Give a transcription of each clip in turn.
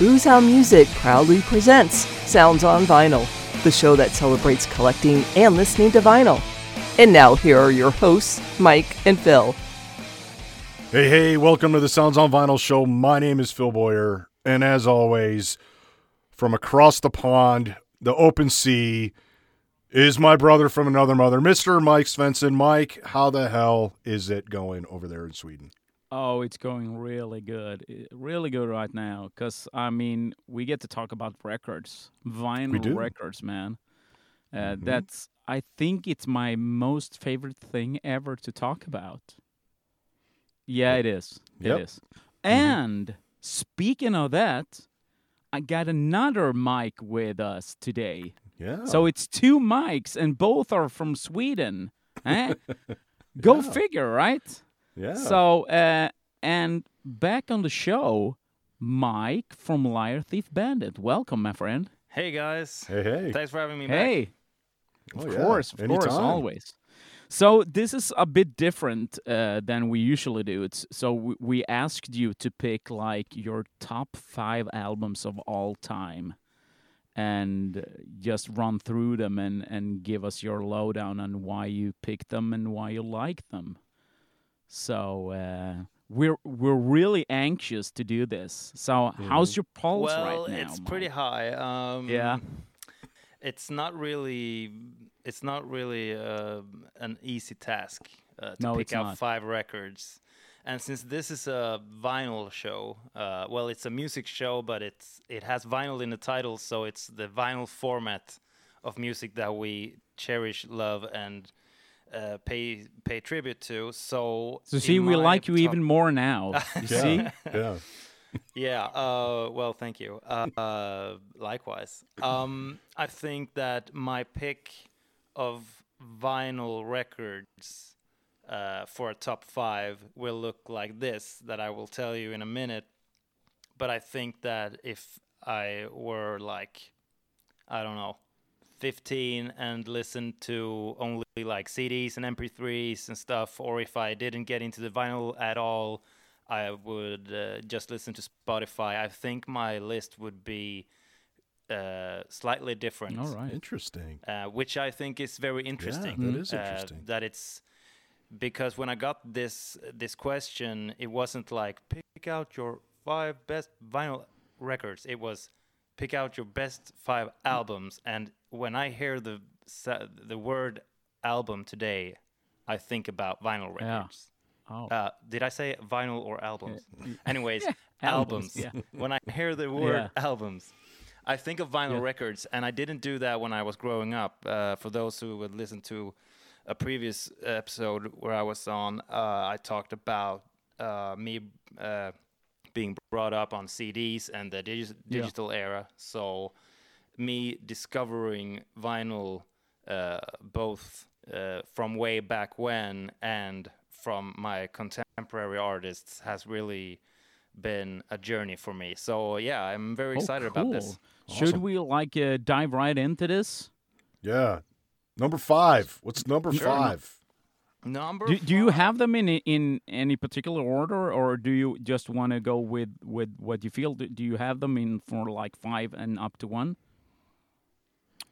Booze Hound Music proudly presents Sounds on Vinyl, the show that celebrates collecting and listening to vinyl. And now, here are your hosts, Mike and Phil. Hey, hey, welcome to the Sounds on Vinyl show. My name is Phil Boyer, and as always, from across the pond, the open sea, is my brother from another mother, Mr. Mike Svensson. Mike, how the hell is it going over there in Sweden? Oh, it's going really good, I- really good right now. Cause I mean, we get to talk about records, vinyl records, man. Uh, Mhm. That's I think it's my most favorite thing ever to talk about. Yeah, it is. Yep. It is. And speaking of that, I got another mic with us today. Yeah. So it's two mics, and both are from Sweden. Eh? Go Yeah. figure, right? Yeah. So, uh, and back on the show, Mike from Liar Thief Bandit. Welcome, my friend. Hey guys, hey, hey. thanks for having me back. Hey, Oh, of yeah. course, of course, Anytime. always. So this is a bit different uh, than we usually do. It's so we, we asked you to pick like your top five albums of all time, and uh, just run through them and and give us your lowdown on why you picked them and why you like them. So uh, we're we're really anxious to do this. So how's your pulse Well, right now? Well, it's pretty high. Um, Yeah. It's not really. It's not really uh, an easy task uh, to No, pick it's out not. five records. And since this is a vinyl show, uh, well, it's a music show, but it's it has vinyl in the title, so it's the vinyl format of music that we cherish, love, and uh, pay pay tribute to. So, So see, we like you even more now. You see? yeah. yeah. yeah. Uh, well, thank you. Uh, uh, likewise. Um, I think that my pick of vinyl records uh, for a top five will look like this. That I will tell you in a minute. But I think that if I were like, I don't know, 15 and listened to only like CDs and MP3s and stuff, or if I didn't get into the vinyl at all, I would uh, just listen to Spotify. I think my list would be uh, slightly different, All right. Interesting. uh, which I think is very interesting. Yeah, that is uh, interesting. that it's because when I got this this question, it wasn't like pick out your five best vinyl records. It was pick out your best five albums. And when I hear the the word album today, I think about vinyl Yeah. records. Oh. Uh, did I say vinyl or albums? Anyways, albums, albums. yeah. When I hear the word Yeah. albums, I think of vinyl Yeah. records, and I didn't do that when I was growing up. Uh, for those who would listen to a previous episode where I was on, uh, I talked about uh, me uh, being brought up on CDs and the digi- Yeah. digital era. So, me discovering vinyl uh, both uh, from way back when and from my contemporary artists has really been a journey for me. So yeah, I'm very Oh, excited about this. cool. Should we like uh, dive right into this? Yeah. Number five. What's number Sure. five? Number Do, do you have them in in any particular order, or do you just want to go with with what you feel? Do, do you have them in for like five and up to one?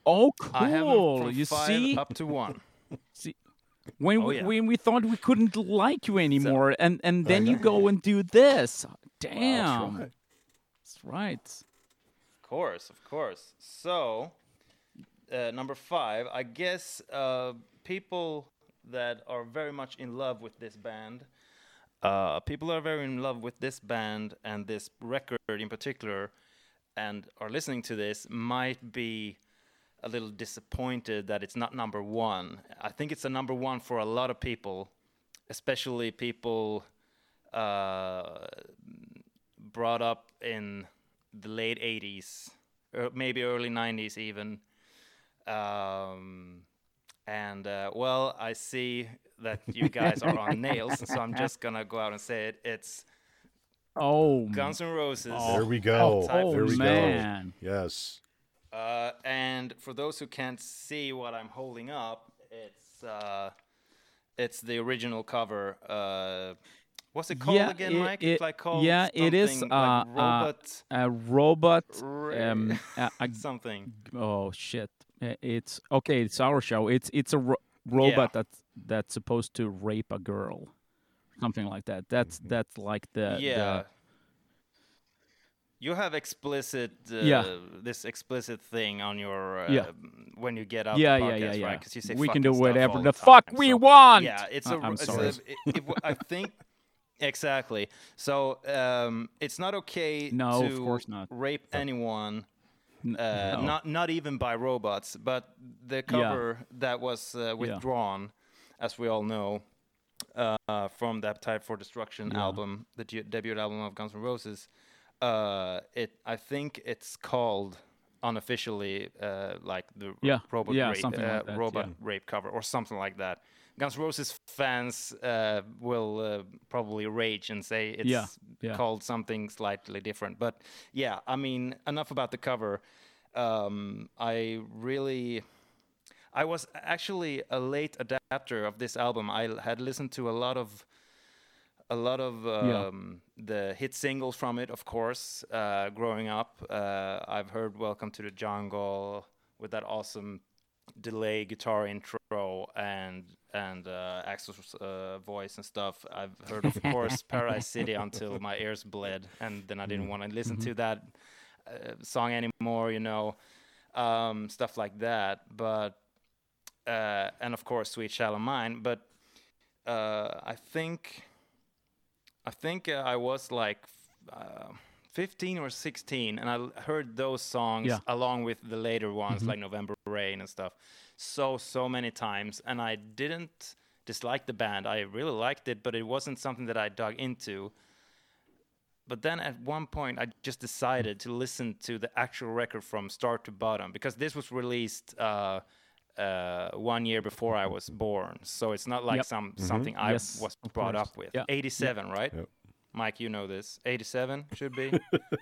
Oh, I have cool! from You five see, up to one. See, when Oh, we, yeah. when we thought we couldn't like you anymore, and and then you go and do this. Damn, right. that's right. Of course, of course. So, uh, number five, I guess uh, people that are very much in love with this band, uh, people are very in love with this band and this record in particular, and are listening to this might be a little disappointed that it's not number one. I think it's a number one for a lot of people, especially people uh, brought up in the late 80s, or maybe early 90s even. Um, and uh, well, I see that you guys are on nails, so I'm just gonna go out and say it. It's Oh, Guns N' Roses. There we go. oh there we man. go. Yes. Uh, and for those who can't see what I'm holding up, it's uh, it's the original cover uh, What's it called Yeah, again, it- Mike? it- it's like called yeah, it is, something uh, like uh, robot A robot. Ra- Um, a, a something. Oh shit! Uh, It's okay. It's our show. It's it's a ro- robot that's that's supposed to rape a girl, something like that. That's that's like the yeah. the- You have explicit, uh, Yeah. this explicit thing on your uh, Yeah. when you get up. yeah the yeah podcast, yeah yeah. Right? 'Cause you say we can do whatever the time, fuck we so- want. Yeah, it's a. I'm it's sorry. A, it, it, I think exactly. So um, it's not okay No, to of course not. rape anyone. Uh, no. Not not even by robots, but the cover that was uh, withdrawn, as we all know, uh, from the Appetite for Destruction Yeah. album, the de- debut album of Guns N' Roses. Uh, it I think it's called unofficially uh, like the Yeah, robot yeah, rape, uh, like that, robot yeah. rape cover or something like that. Guns Roses fans uh, will uh, probably rage and say it's Yeah, yeah. called something slightly different. But yeah, I mean, enough about the cover. Um, I really, I was actually a late adapter of this album. I had listened to a lot of, a lot of um, the hit singles from it, of course. Uh, growing up, uh, I've heard "Welcome to the Jungle" with that awesome delay guitar intro and and uh, Axl's uh, voice and stuff. I've heard, of course, Paradise City until my ears bled, and then I didn't want to listen to that uh, song anymore. You know, um, stuff like that. But uh, and of course, Sweet Child O' Mine. But uh, I think I think uh, I was like. Uh, 15 or 16 and i heard those songs Yeah. along with the later ones like november rain and stuff so so many times and i didn't dislike the band i really liked it but it wasn't something that i dug into but then at one point i just decided to listen to the actual record from start to bottom because this was released uh, uh, one year before I was born, so it's not like Yep. some something I Yes, was brought up with. Yeah. 87, right? Yep. Mike, you know this. 87 should be.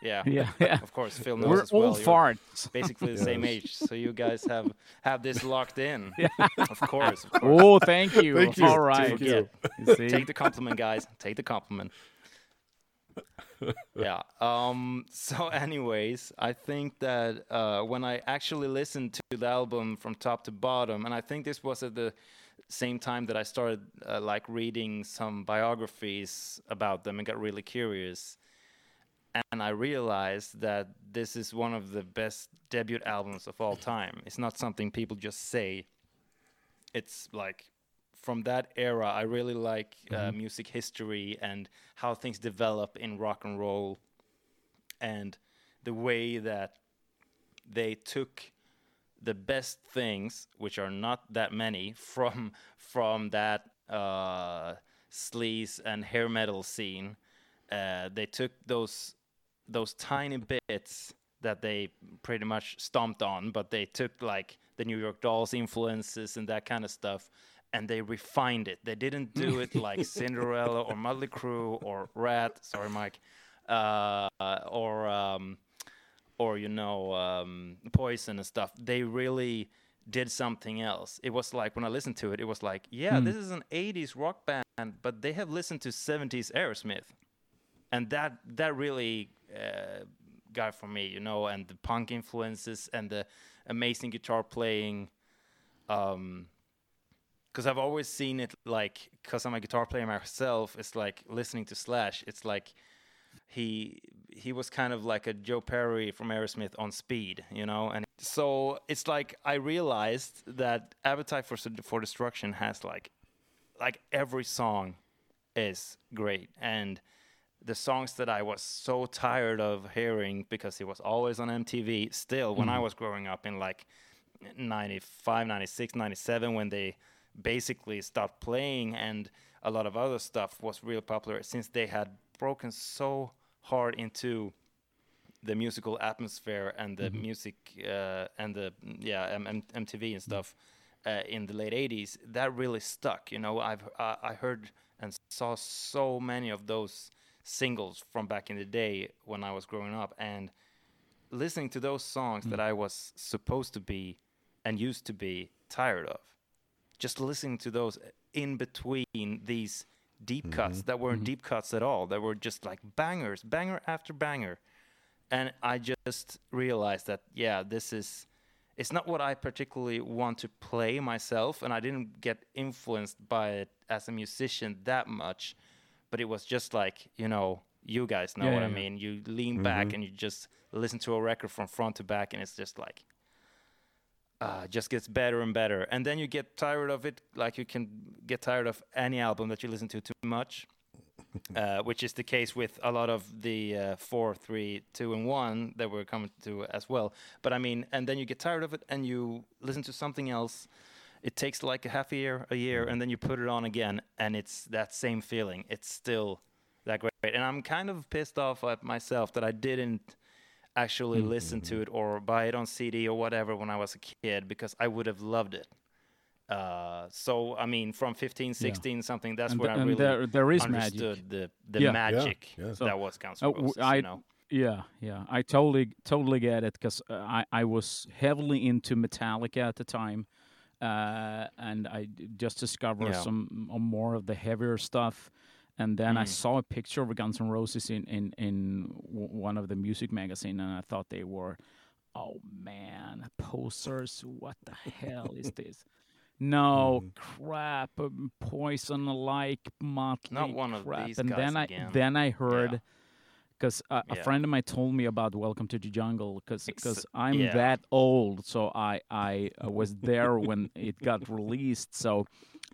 yeah. Yeah, yeah. Of course, Phil knows We're as well. old You're farts. basically the same age, so you guys have have this locked in. Of course. Of course. Oh, thank you. Thank you. All right. Thank you. You? Take the compliment, guys. Take the compliment. yeah. Um. So, anyways, I think that uh, when I actually listened to the album from top to bottom, and I think this was at the same time that I started uh, like reading some biographies about them and got really curious. And I realized that this is one of the best debut albums of all time. It's not something people just say. It's like from that era, I really like uh, music history and how things develop in rock and roll, and the way that they took the best things, which are not that many, from from that uh, sleaze and hair metal scene. Uh, they took those those tiny bits that they pretty much stomped on, but they took like the New York Dolls influences and that kind of stuff, and they refined it. They didn't do it like Cinderella or Mötley Crüe or Ratt. Sorry, Mike, uh, or um, or you know um, Poison and stuff. They really did something else. It was like when I listened to it, it was like, yeah, this is an '80s rock band, but they have listened to '70s Aerosmith and that that really uh, got for me, you know, and the punk influences and the amazing guitar playing. Um, because I've always seen it like, because I'm a guitar player myself, it's like listening to Slash. It's like he he was kind of like a Joe Perry from Aerosmith on speed, you know. And so it's like I realized that Appetite for for Destruction has like like every song is great and the songs that I was so tired of hearing because it was always on MTV still when I mm-hmm. was growing up in like 95 96 97 when they basically stopped playing and a lot of other stuff was real popular since they had broken so hard into the musical atmosphere and the music uh, and the yeah M- M- MTV and stuff uh, in the late 80s that really stuck you know? I've uh, I heard and saw so many of those singles from back in the day when I was growing up and listening to those songs that I was supposed to be and used to be tired of just listening to those in between these deep mm-hmm. cuts that weren't mm-hmm. deep cuts at all. That were just like bangers, banger after banger. And I just realized that yeah, this is it's not what I particularly want to play myself, and I didn't get influenced by it as a musician that much. But it was just like you know, you guys know Yeah, what yeah, I yeah. mean. You lean back mm-hmm. and you just listen to a record from front to back, and it's just like uh, just gets better and better. And then you get tired of it, like you can get tired of any album that you listen to too much, uh, which is the case with a lot of the uh, four, three, two, and one that we're coming to as well. But I mean, and then you get tired of it and you listen to something else. It takes like a half a year, a year, and then you put it on again, and it's that same feeling. It's still that great. And I'm kind of pissed off at myself that I didn't actually listen to it or buy it on CD or whatever when I was a kid because I would have loved it. Uh, so I mean, from 15, 16, something that's And where th- I and really there- there is magic. understood the the Yeah. Yeah, magic yeah. So- that was Guns Oh, N' w- Roses. I- you know? Yeah, yeah, I totally totally get it because uh, I I was heavily into Metallica at the time, uh, and I d- just discovered Yeah. some m- more of the heavier stuff, and then I Mm. saw a picture of Guns N' Roses in in in w- one of the music magazine, and I thought they were, oh man, posers! What the hell is this? No crap, um, poison like motley one of crap. these and guys then I again. then I heard because uh, a Yeah. friend of mine told me about Welcome to the Jungle because Ex- I'm yeah. that old, so I I was there when it got released. So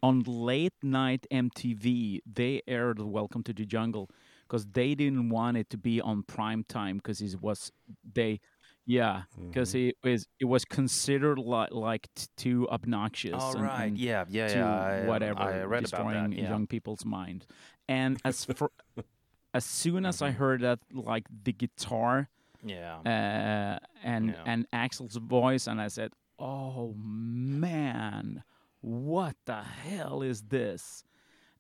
on late night MTV, they aired Welcome to the Jungle because they didn't want it to be on prime time because it was they. Yeah, because it was it was considered like like too obnoxious. All and- right. and yeah. Yeah. to Yeah. I, whatever, I read about destroying that. Yeah. young people's mind. And as for as soon as I Mm-hmm. heard that, like the guitar Yeah. uh, and Yeah. and Axl's voice, and I said, "Oh man, what the hell is this?"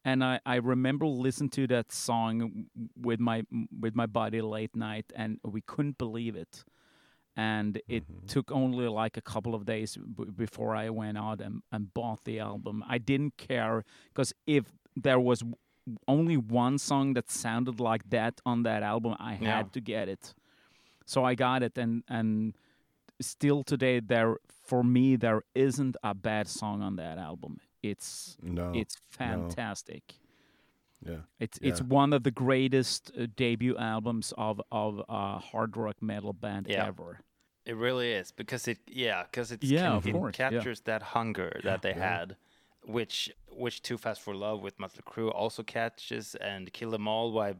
And I, I remember listening to that song with my with my buddy late night, and we couldn't believe it. And it mm-hmm. took only like a couple of days b- before I went out and, and bought the album. I didn't care because if there was only one song that sounded like that on that album, I Yeah. had to get it. So I got it, and and still today there for me there isn't a bad song on that album. It's No. it's fantastic. yeah. It's it's one of the greatest uh, debut albums of of a hard rock metal band Yeah. ever. It really is because it yeah because it Yeah, of it course, yeah. captures that hunger that they had, which which Too Fast for Love with Mötley Crüe also catches and Kill 'Em All by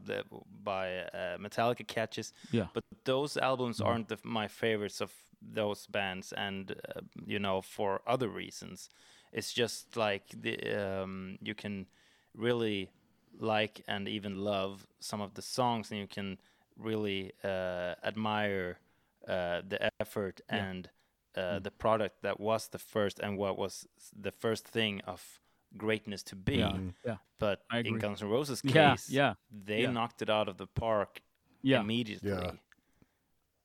by uh, Metallica catches. Yeah. But those albums aren't the, my favorites of those bands, and uh, you know for other reasons. It's just like the um, you can really like and even love some of the songs, and you can really uh, admire uh, the effort and uh, the product that was the first and what was the first thing of greatness to be. Yeah, yeah, But in. Guns N' Roses' case, yeah, they yeah. knocked it out of the park yeah. immediately.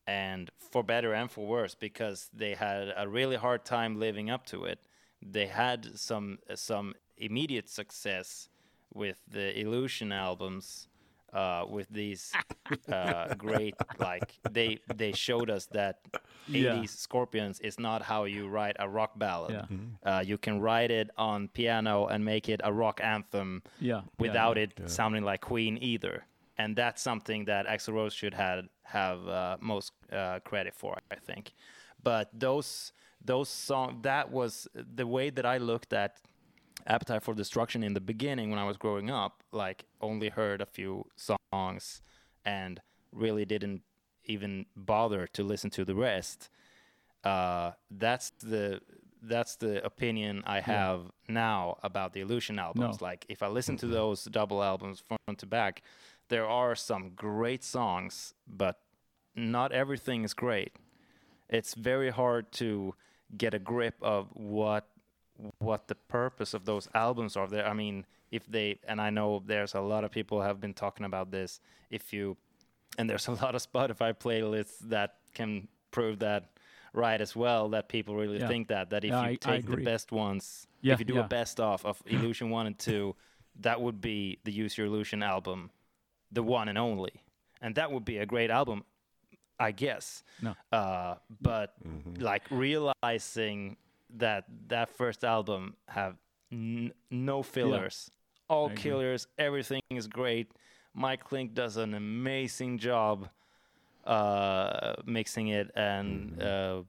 And for better and for worse, because they had a really hard time living up to it. They had some some immediate success with the Illusion albums, uh, with these uh, great like they they showed us that 80s Yeah. Scorpions is not how you write a rock ballad. Yeah. Uh, you can write it on piano and make it a rock anthem Yeah, without yeah. it sounding like Queen either. And that's something that Axl Rose should have have uh, most uh, credit for, I think. But those those song that was the way that I looked at Appetite for Destruction in the beginning when I was growing up. Like only heard a few songs and really didn't even bother to listen to the rest. Uh, that's the that's the opinion I have now about the Illusion albums. No. Like if I listen to those double albums front to back, there are some great songs, but not everything is great. It's very hard to get a grip of what what the purpose of those albums are. There, I mean, if they and I know there's a lot of people have been talking about this. If you and there's a lot of Spotify playlists that can prove that right as well. That people really Yeah. think that that if Yeah, you I- I take the best ones, Yeah, if you do a best off of Illusion one and two, that would be the Use Your Illusion album, the one and only, and that would be a great album, I guess. No. Uh, but like realizing that that first album have n- no fillers, all I agree. killers, everything is great. Mike Clink does an amazing job uh, mixing it, and uh,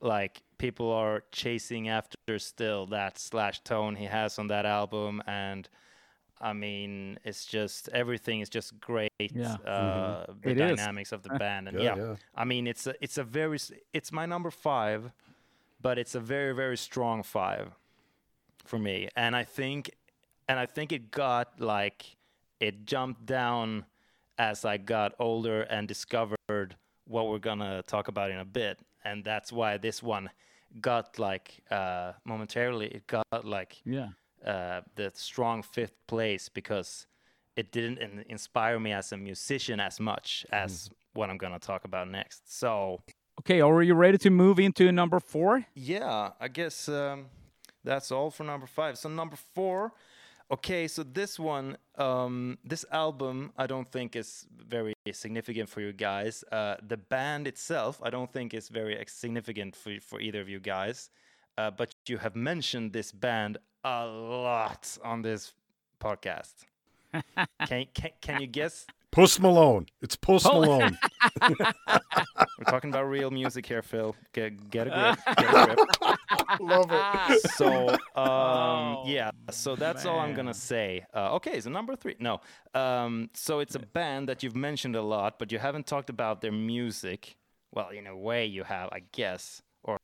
like people are chasing after still that slash tone he has on that album, and I mean it's just everything is just great. Yeah. Uh, The It is. dynamics of the band, and Yeah, yeah, yeah. I mean it's a it's a very it's my number five, but it's a very very strong five for me, and I think and I think it got like it jumped down as I got older and discovered what we're gonna talk about in a bit, and that's why this one got like uh, momentarily it got like Yeah. Uh, the strong fifth place because it didn't in- inspire me as a musician as much as what I'm gonna talk about next. So Okay, are you ready to move into number four? yeah, I guess um, that's all for number five. So number four, okay. So this one, um, this album, I don't think is very significant for you guys. Uh, the band itself, I don't think is very significant for for either of you guys. Uh, but you have mentioned this band a lot on this podcast. can, can can you guess? Post Malone. It's Post Malone. We're talking about real music here, Phil. Get get a grip. Get a grip. Love it. so um, Oh, yeah so that's all i'm gonna say uh, okay so number three no um, so it's a band that you've mentioned a lot but you haven't talked about their music well in a way you have i guess or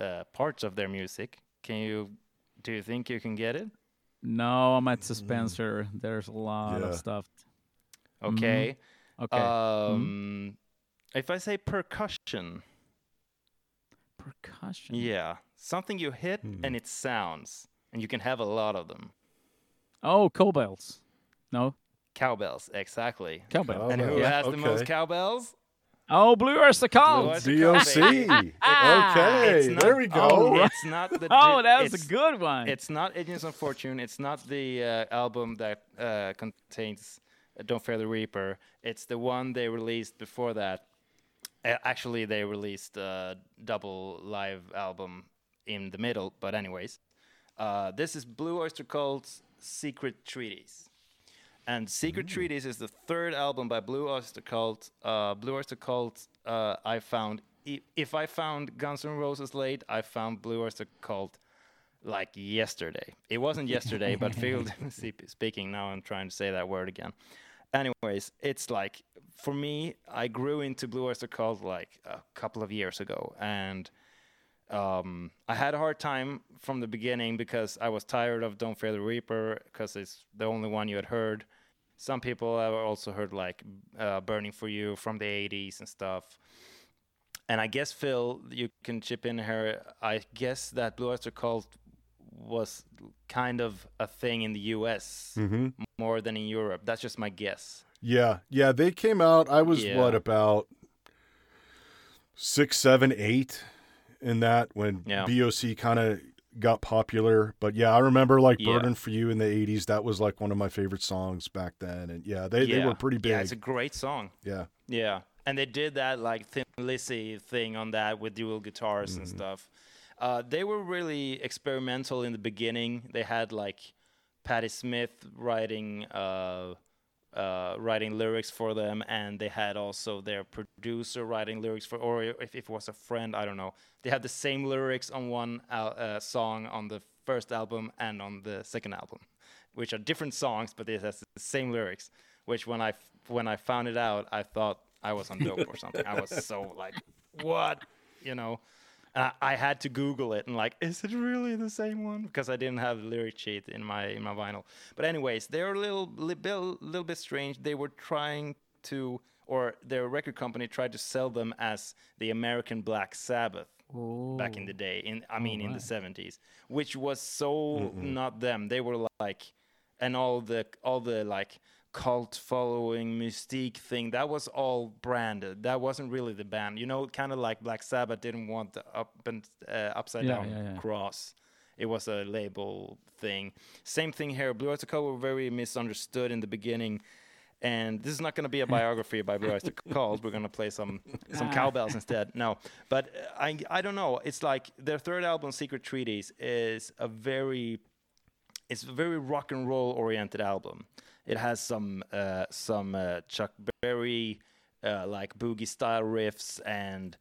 uh, parts of their music can you do you think you can get it No, I'm at Suspenser. There's a lot Yeah. of stuff. okay mm-hmm. Okay. um, mm-hmm. if i say percussion Percussion. yeah something you hit hmm. and it sounds and you can have a lot of them Oh, cowbells. No, cowbells exactly cowbell. and who Yeah, has the most cowbells Oh, Blue Oyster Cult. Oyster DOC. okay, It's not- there we go. Oh. It's not the. Oh, that was a good one. It's not Agents of Fortune. It's not the uh, album that uh, contains uh, Don't Fear the Reaper. It's the one they released before that. Uh, actually, they released a double live album in the middle. But anyways, uh, this is Blue Oyster Cult's Secret Treaties. And Secret Treaties is the third album by Blue Oyster Cult. Uh, Blue Oyster Cult, uh, I found, if I found Guns N' Roses late, I found Blue Oyster Cult like yesterday. It wasn't yesterday, but figuratively speaking, now I'm trying to say that word again. Anyways, it's like, for me, I grew into Blue Oyster Cult like a couple of years ago. And um, I had a hard time from the beginning because I was tired of Don't Fear the Reaper because it's the only one you had heard. Some people have also heard like uh, Burning for You from the 80s and stuff. And I guess Phil, you can chip in here. I guess that Blue Oyster Cult was kind of a thing in the U.S. hmm more than in Europe. That's just my guess. Yeah, yeah. They came out. I was Yeah. what about six, seven, eight in that when Yeah. BOC kind of got popular. But yeah, I remember like Yeah. "Burning for You" in the '80s. That was like one of my favorite songs back then. And yeah, they they were pretty big. Yeah, it's a great song. yeah. Yeah, and they did that like Thin Lizzy thing on that with dual guitars and stuff. Uh, they were really experimental in the beginning. They had like Patti Smith writing uh, uh, writing lyrics for them, and they had also their producer writing lyrics for, or if, if it was a friend, I don't know. They had the same lyrics on one uh, song on the first album and on the second album, which are different songs, but it has the same lyrics. Which when I when I found it out, I thought I was on dope or something. I was so like, what, you know. Uh, I had to Google it and like, is it really the same one? Because I didn't have the lyric sheet in my in my vinyl. But anyways, they're a little li- bit, little bit strange. They were trying to, or their record company tried to sell them as the American Black Sabbath back in the day. In I mean, in the seventies, which was so not them. They were like, and all the all the like cult following mystique thing that was all branded that wasn't really the band you know kind of like black sabbath didn't want the up and uh, upside Yeah, down yeah, yeah. cross it was a label thing. Same thing here. Blue Oyster Cult were very misunderstood in the beginning. And this is not going to be a biography by Blue Oyster Cult. We're going to play some some cowbells instead. No, but uh, I I don't know. It's like their third album, Secret Treaties, is a very it's a very rock and roll oriented album. It has some uh, some uh, Chuck Berry uh, like boogie style riffs, and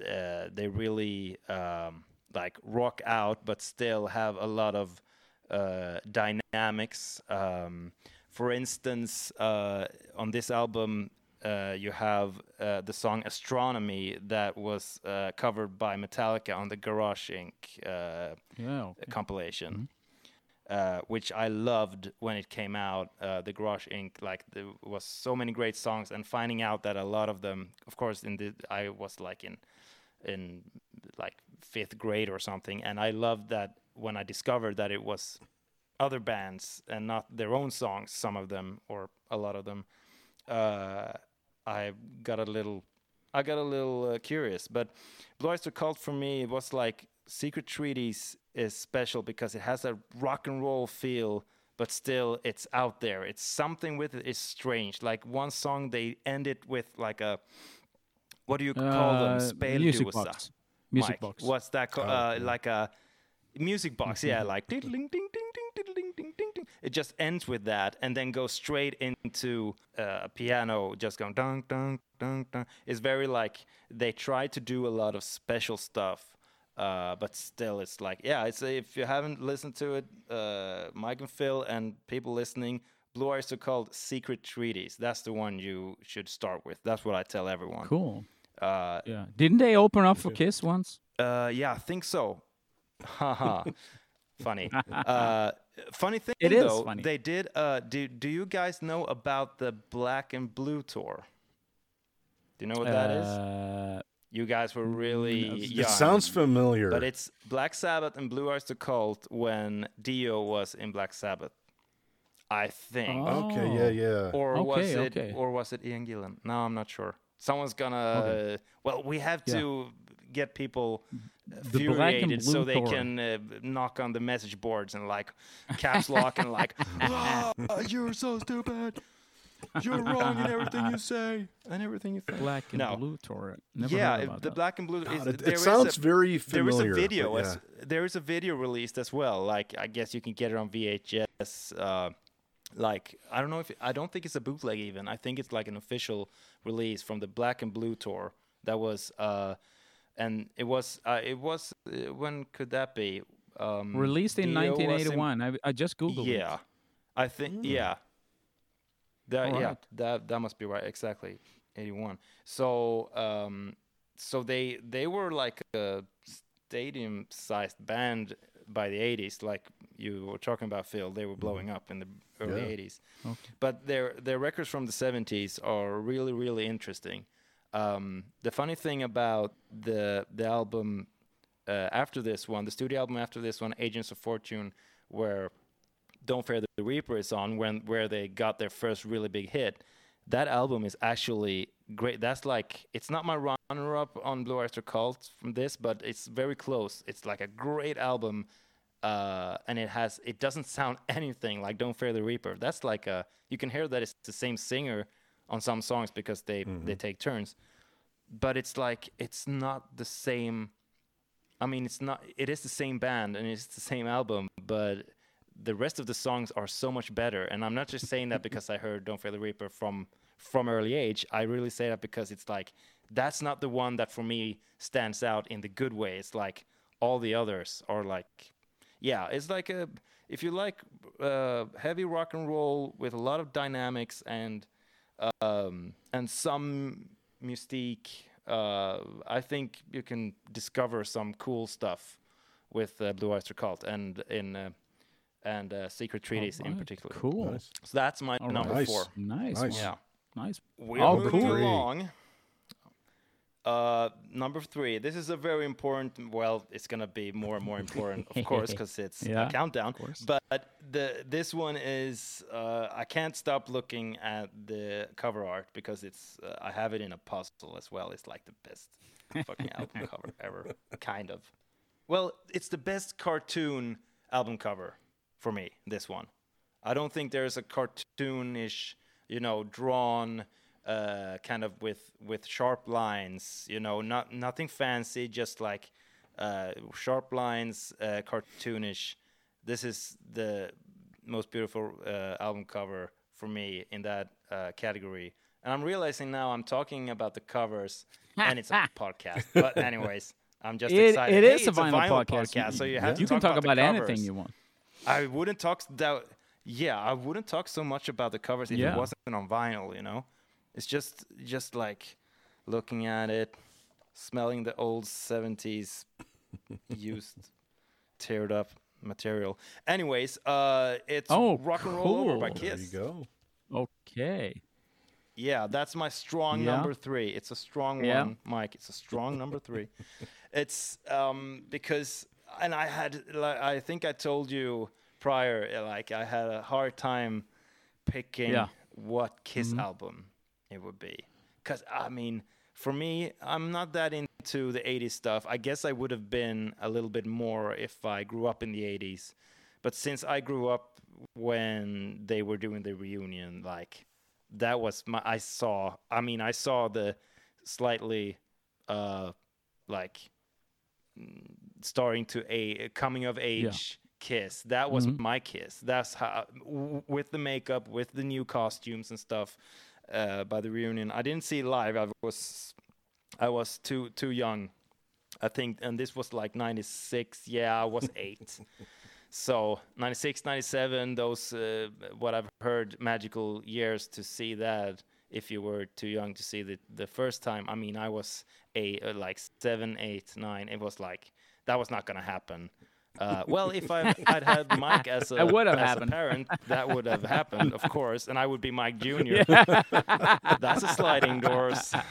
uh, they really um, like rock out, but still have a lot of uh, dynamics. Um, for instance, uh, on this album, uh, you have uh, the song Astronomy that was uh, covered by Metallica on the Garage Inc. Uh, Yeah. okay. compilation, uh, which I loved when it came out. Uh, the Garage Inc. Like there was so many great songs, and finding out that a lot of them, of course, in the I was like in in like fifth grade or something, and I loved that when I discovered that it was other bands and not their own songs, some of them or a lot of them. Uh, I got a little, I got a little uh, curious. But Blue Oyster Cult for me it was like Secret Treaties is special because it has a rock and roll feel, but still it's out there. It's something with it is strange. Like one song they end it with like a, what do you call them? Uh, music box. Music Mike, box. What's that called? Oh, uh, yeah. Like a music box, yeah, like ding ding ding ding ding ding ding ding ding. It just ends with that, and then goes straight into uh, a piano, just going dun dun dun dun. It's very like they try to do a lot of special stuff, uh, but still, it's like yeah. It's if you haven't listened to it, uh, Mike and Phil and people listening. Blue Oyster Cult Secret Treaties. That's the one you should start with. That's what I tell everyone. Cool. Uh, Yeah. Didn't they open up for Kiss once? uh, yeah, I think so. Haha. funny. Uh, funny thing It is though, funny. they did. Uh, do Do you guys know about the Black and Blue tour? Do you know what that is? Uh, You guys were really it young. Sounds familiar. But it's Black Sabbath and Blue Oyster Cult when Dio was in Black Sabbath. I think. okay, yeah, yeah. Or was it okay. or was it Ian Gillan? No, I'm not sure. Someone's gonna Okay. well, we have Yeah. to get people The Black infuriated so they Tour. can uh, knock on the message boards and like caps lock and like "Ah, you're so stupid. You're wrong in everything you say and everything you think. Black and No. Blue tour. Never yeah, heard about the that. black and blue. Is, God, it, there it is sounds a, very there is a video. but As, yeah. there is a video released as well. Like I guess you can get it on VHS. Uh, like I don't know if I don't think it's a bootleg even. I think it's like an official release from the Black and Blue tour. That was uh, and it was uh, it was uh, when could that be? Um, Released in Dio was 1981. I, I just googled it. yeah, I think yeah. That All yeah, that that must be right. Exactly, eighty-one. So um, so they they were like a stadium-sized band by the eighties, like you were talking about, Phil. They were blowing up in the early Yeah. eighties. But their their records from the seventies are really really interesting. Um, the funny thing about the the album uh, after this one, the studio album after this one, Agents of Fortune, where Don't Fear the Reaper is on, when where they got their first really big hit. That album is actually great. That's like it's not my runner-up on Blue Oyster Cult from this, but it's very close. It's like a great album, uh, and it has it doesn't sound anything like Don't Fear the Reaper. That's like a you can hear that it's the same singer on some songs because they they take turns, but it's like it's not the same. I mean, it's not. It is the same band and it's the same album, but the rest of the songs are so much better. And I'm not just saying that because I heard "Don't Fear the Reaper" from from early age. I really say that because it's like that's not the one that for me stands out in the good way. It's like all the others are like, yeah, it's like a if you like uh, heavy rock and roll with a lot of dynamics and um, and some mystique. Uh, I think you can discover some cool stuff with uh, Blue Oyster Cult and in uh, and uh, Secret Treaties in particular. Cool. Nice. So that's my All right. number Nice. four. Nice. Nice. Yeah, Nice. we're Oh, moving cool. along. Uh, number three. This is a very important. Well, it's gonna be more and more important, of course, because it's Yeah, a countdown. course. But the this one is. Uh, I can't stop looking at the cover art because it's. Uh, I have it in a puzzle as well. It's like the best fucking album cover ever, kind of. well, it's the best cartoon album cover for me. This one, I don't think there's a cartoonish, you know, drawn, uh, kind of with with sharp lines. You know, not nothing fancy, just like uh, sharp lines, uh, cartoonish. This is the most beautiful uh, album cover for me in that uh, category. And I'm realizing now I'm talking about the covers, and it's a podcast. But anyways, I'm just It, excited. it Hey, is a it's vinyl, podcast. You, so you have you to can talk, talk about, about, anything covers. you want. I wouldn't talk that. Yeah, I wouldn't talk so much about the covers if Yeah. it wasn't on vinyl. You know, it's just just like looking at it, smelling the old '70s used, teared up material. Anyways, uh, it's Oh, rock and roll over by cool. There you go. Okay. Yeah, that's my strong Yeah. number three. It's a strong Yeah. one, Mike. It's a strong number three. It's um because and I had like I think I told you prior like I had a hard time picking Yeah. what Kiss Mhm. album it would be. Cuz I mean, for me, I'm not that into the 80s stuff. I guess I would have been a little bit more if I grew up in the 80s. But since I grew up when they were doing the reunion like that was my I saw I mean I saw the slightly uh like starting to a coming of age kiss. That was Mhm. my kiss. That's how w- with the makeup with the new costumes and stuff uh by the reunion. I didn't see live. I was I was too too young I think and this was like 96 yeah I was 8 so 96 97 those uh, what i've heard magical years to see that if you were too young to see the the first time. I mean i was a uh, like seven eight nine. It was like that was not gonna happen. Uh, well if I, i'd had mike as a, would have as a parent that would have happened of course and i would be mike junior. That's a sliding doors.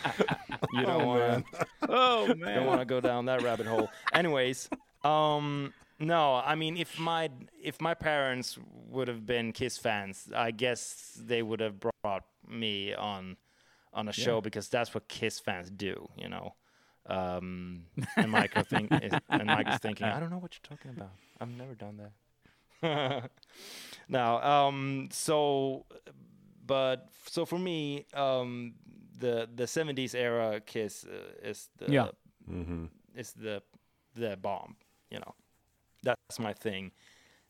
You don't Oh, want man. Oh don't want to go down that rabbit hole. Anyways, um, no, I mean, if my if my parents would have been Kiss fans, I guess they would have brought me on on a show because that's what Kiss fans do, you know. Um, and Mike are think is, and Mike is thinking, I don't know what you're talking about. I've never done that. now, um, so, but so for me, um, the the '70s era Kiss uh, is the Yeah. Mm-hmm. is the the bomb. You know, that's my thing.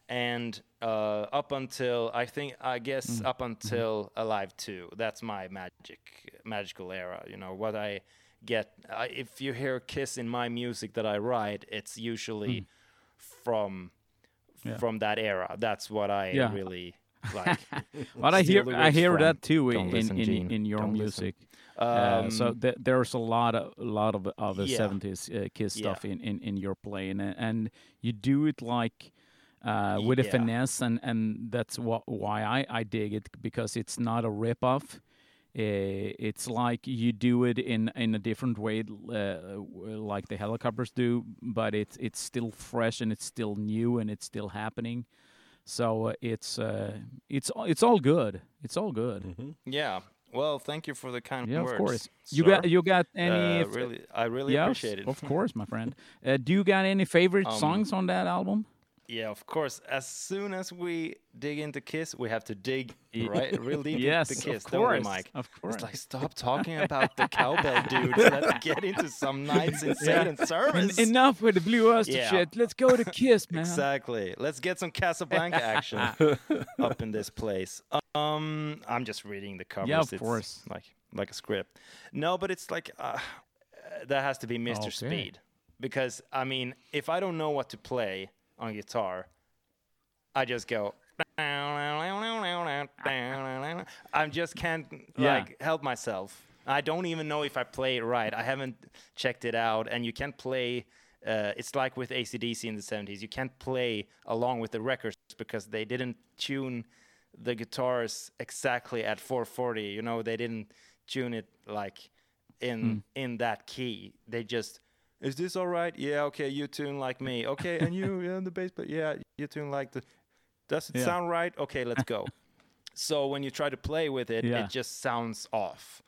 And uh, up until I think I guess up until Alive Two, that's my magic magical era. You know what I get. I, if you hear Kiss in my music that I write, it's usually from Yeah. from that era. That's what I Yeah. really like. But I hear I hear from- that too Don't in listen, in, Gene. in your Don't listen. music. Uh, so Um, th- there's a lot of a lot of other Yeah. 70s uh, Kiss Yeah. stuff in, in, in your playing, and, and you do it like uh, with a finesse, and, and that's what why I, I dig it because it's not a rip off. Uh, it's like you do it in, in a different way, uh, like the Hellacopters do, but it's it's still fresh and it's still new and it's still happening. So uh, it's uh, it's it's all good. It's all good. Mm-hmm. yeah. Well, thank you for the kind Yeah, words. of course. You got you got any? Uh, really, I really yes, appreciate it. Of course, my friend. Uh, do you got any favorite Um, songs on that album? Yeah, of course. As soon as we dig into Kiss, we have to dig right real deep yes, into Kiss, of don't we, course. Mike? Of course. It's like stop talking about the cowbell dudes. Let's get into some knights in Satan service. En- enough with the Blue Oyster Yeah. shit. Let's go to Kiss, man. Exactly. Let's get some Casablanca action up in this place. Um, I'm just reading the covers. Yeah, of It's course. Like like a script. No, but it's like uh, that has to be Mr. Okay. Speed because I mean, if I don't know what to play on guitar, I just go. I just can't Yeah. like help myself. I don't even know if I play it right. I haven't checked it out, and you can't play. Uh, it's like with ACDC in the 70s. You can't play along with the records because they didn't tune the guitars exactly at 440. You know, they didn't tune it like in in that key. They just is this all right? Yeah, okay. You tune like me. Okay, and you yeah, the bass, but yeah, you tune like the. Does it Yeah. sound right? Okay, let's go. so when you try to play with it, Yeah. it just sounds off.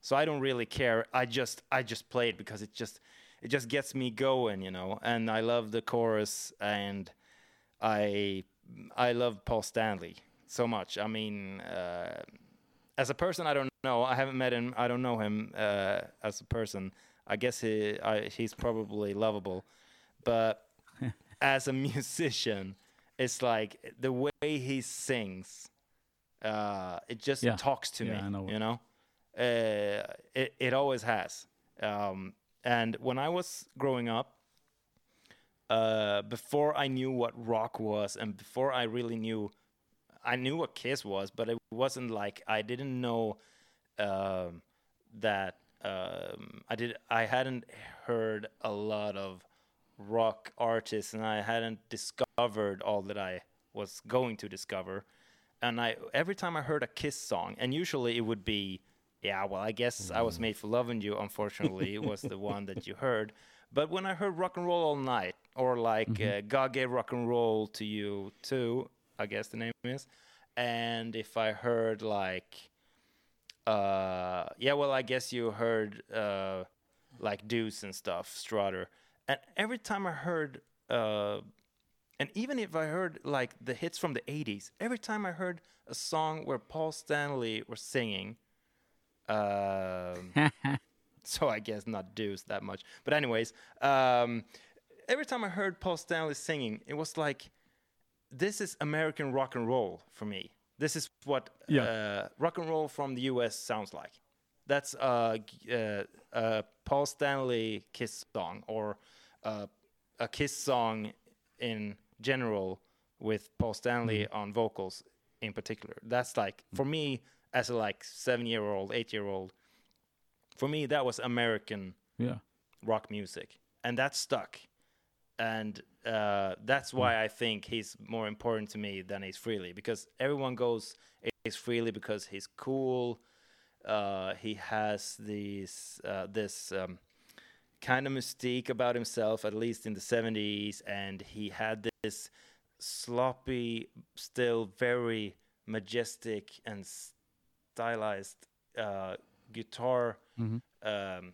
So I don't really care. I just I just play it because it just it just gets me going, you know. And I love the chorus, and I I love Paul Stanley so much. I mean, uh, as a person, I don't know. I haven't met him. I don't know him uh, as a person. I guess he I, he's probably lovable, but as a musician, it's like the way he sings. Uh, it just Yeah. talks to Yeah, me. know. You know, uh, it it always has. Um, and when I was growing up, uh, before I knew what rock was, and before I really knew, I knew what Kiss was, but it wasn't like I didn't know um, that um, I did. I hadn't heard a lot of rock artists, and I hadn't discovered all that I was going to discover. And I every time I heard a Kiss song, and usually it would be, yeah, well, I guess I was made for loving you. Unfortunately, it was the one that you heard. But when I heard rock and roll all night, or like uh, God gave rock and roll to you too, I guess the name is, and if I heard like, uh, yeah, well, I guess you heard uh, like Deuce and stuff, Strutter, and every time I heard, uh, and even if I heard like the hits from the '80s, every time I heard a song where Paul Stanley was singing, um, so I guess not Deuce that much. But anyways, um, every time I heard Paul Stanley singing, it was like, this is American rock and roll for me. This is what Yeah. uh, rock and roll from the U.S. sounds like. That's a uh, a Paul Stanley Kiss song or uh, a Kiss song in general with Paul Stanley on vocals in particular. That's like for me as a like seven year old, eight year old. For me, that was American yeah. rock music, and that stuck. And uh, that's why I think he's more important to me than Ace Frehley because everyone goes Ace Frehley because he's cool. Uh, he has these uh, this um, kind of mystique about himself, at least in the '70s, and he had this sloppy, still very majestic and stylized uh, guitar um,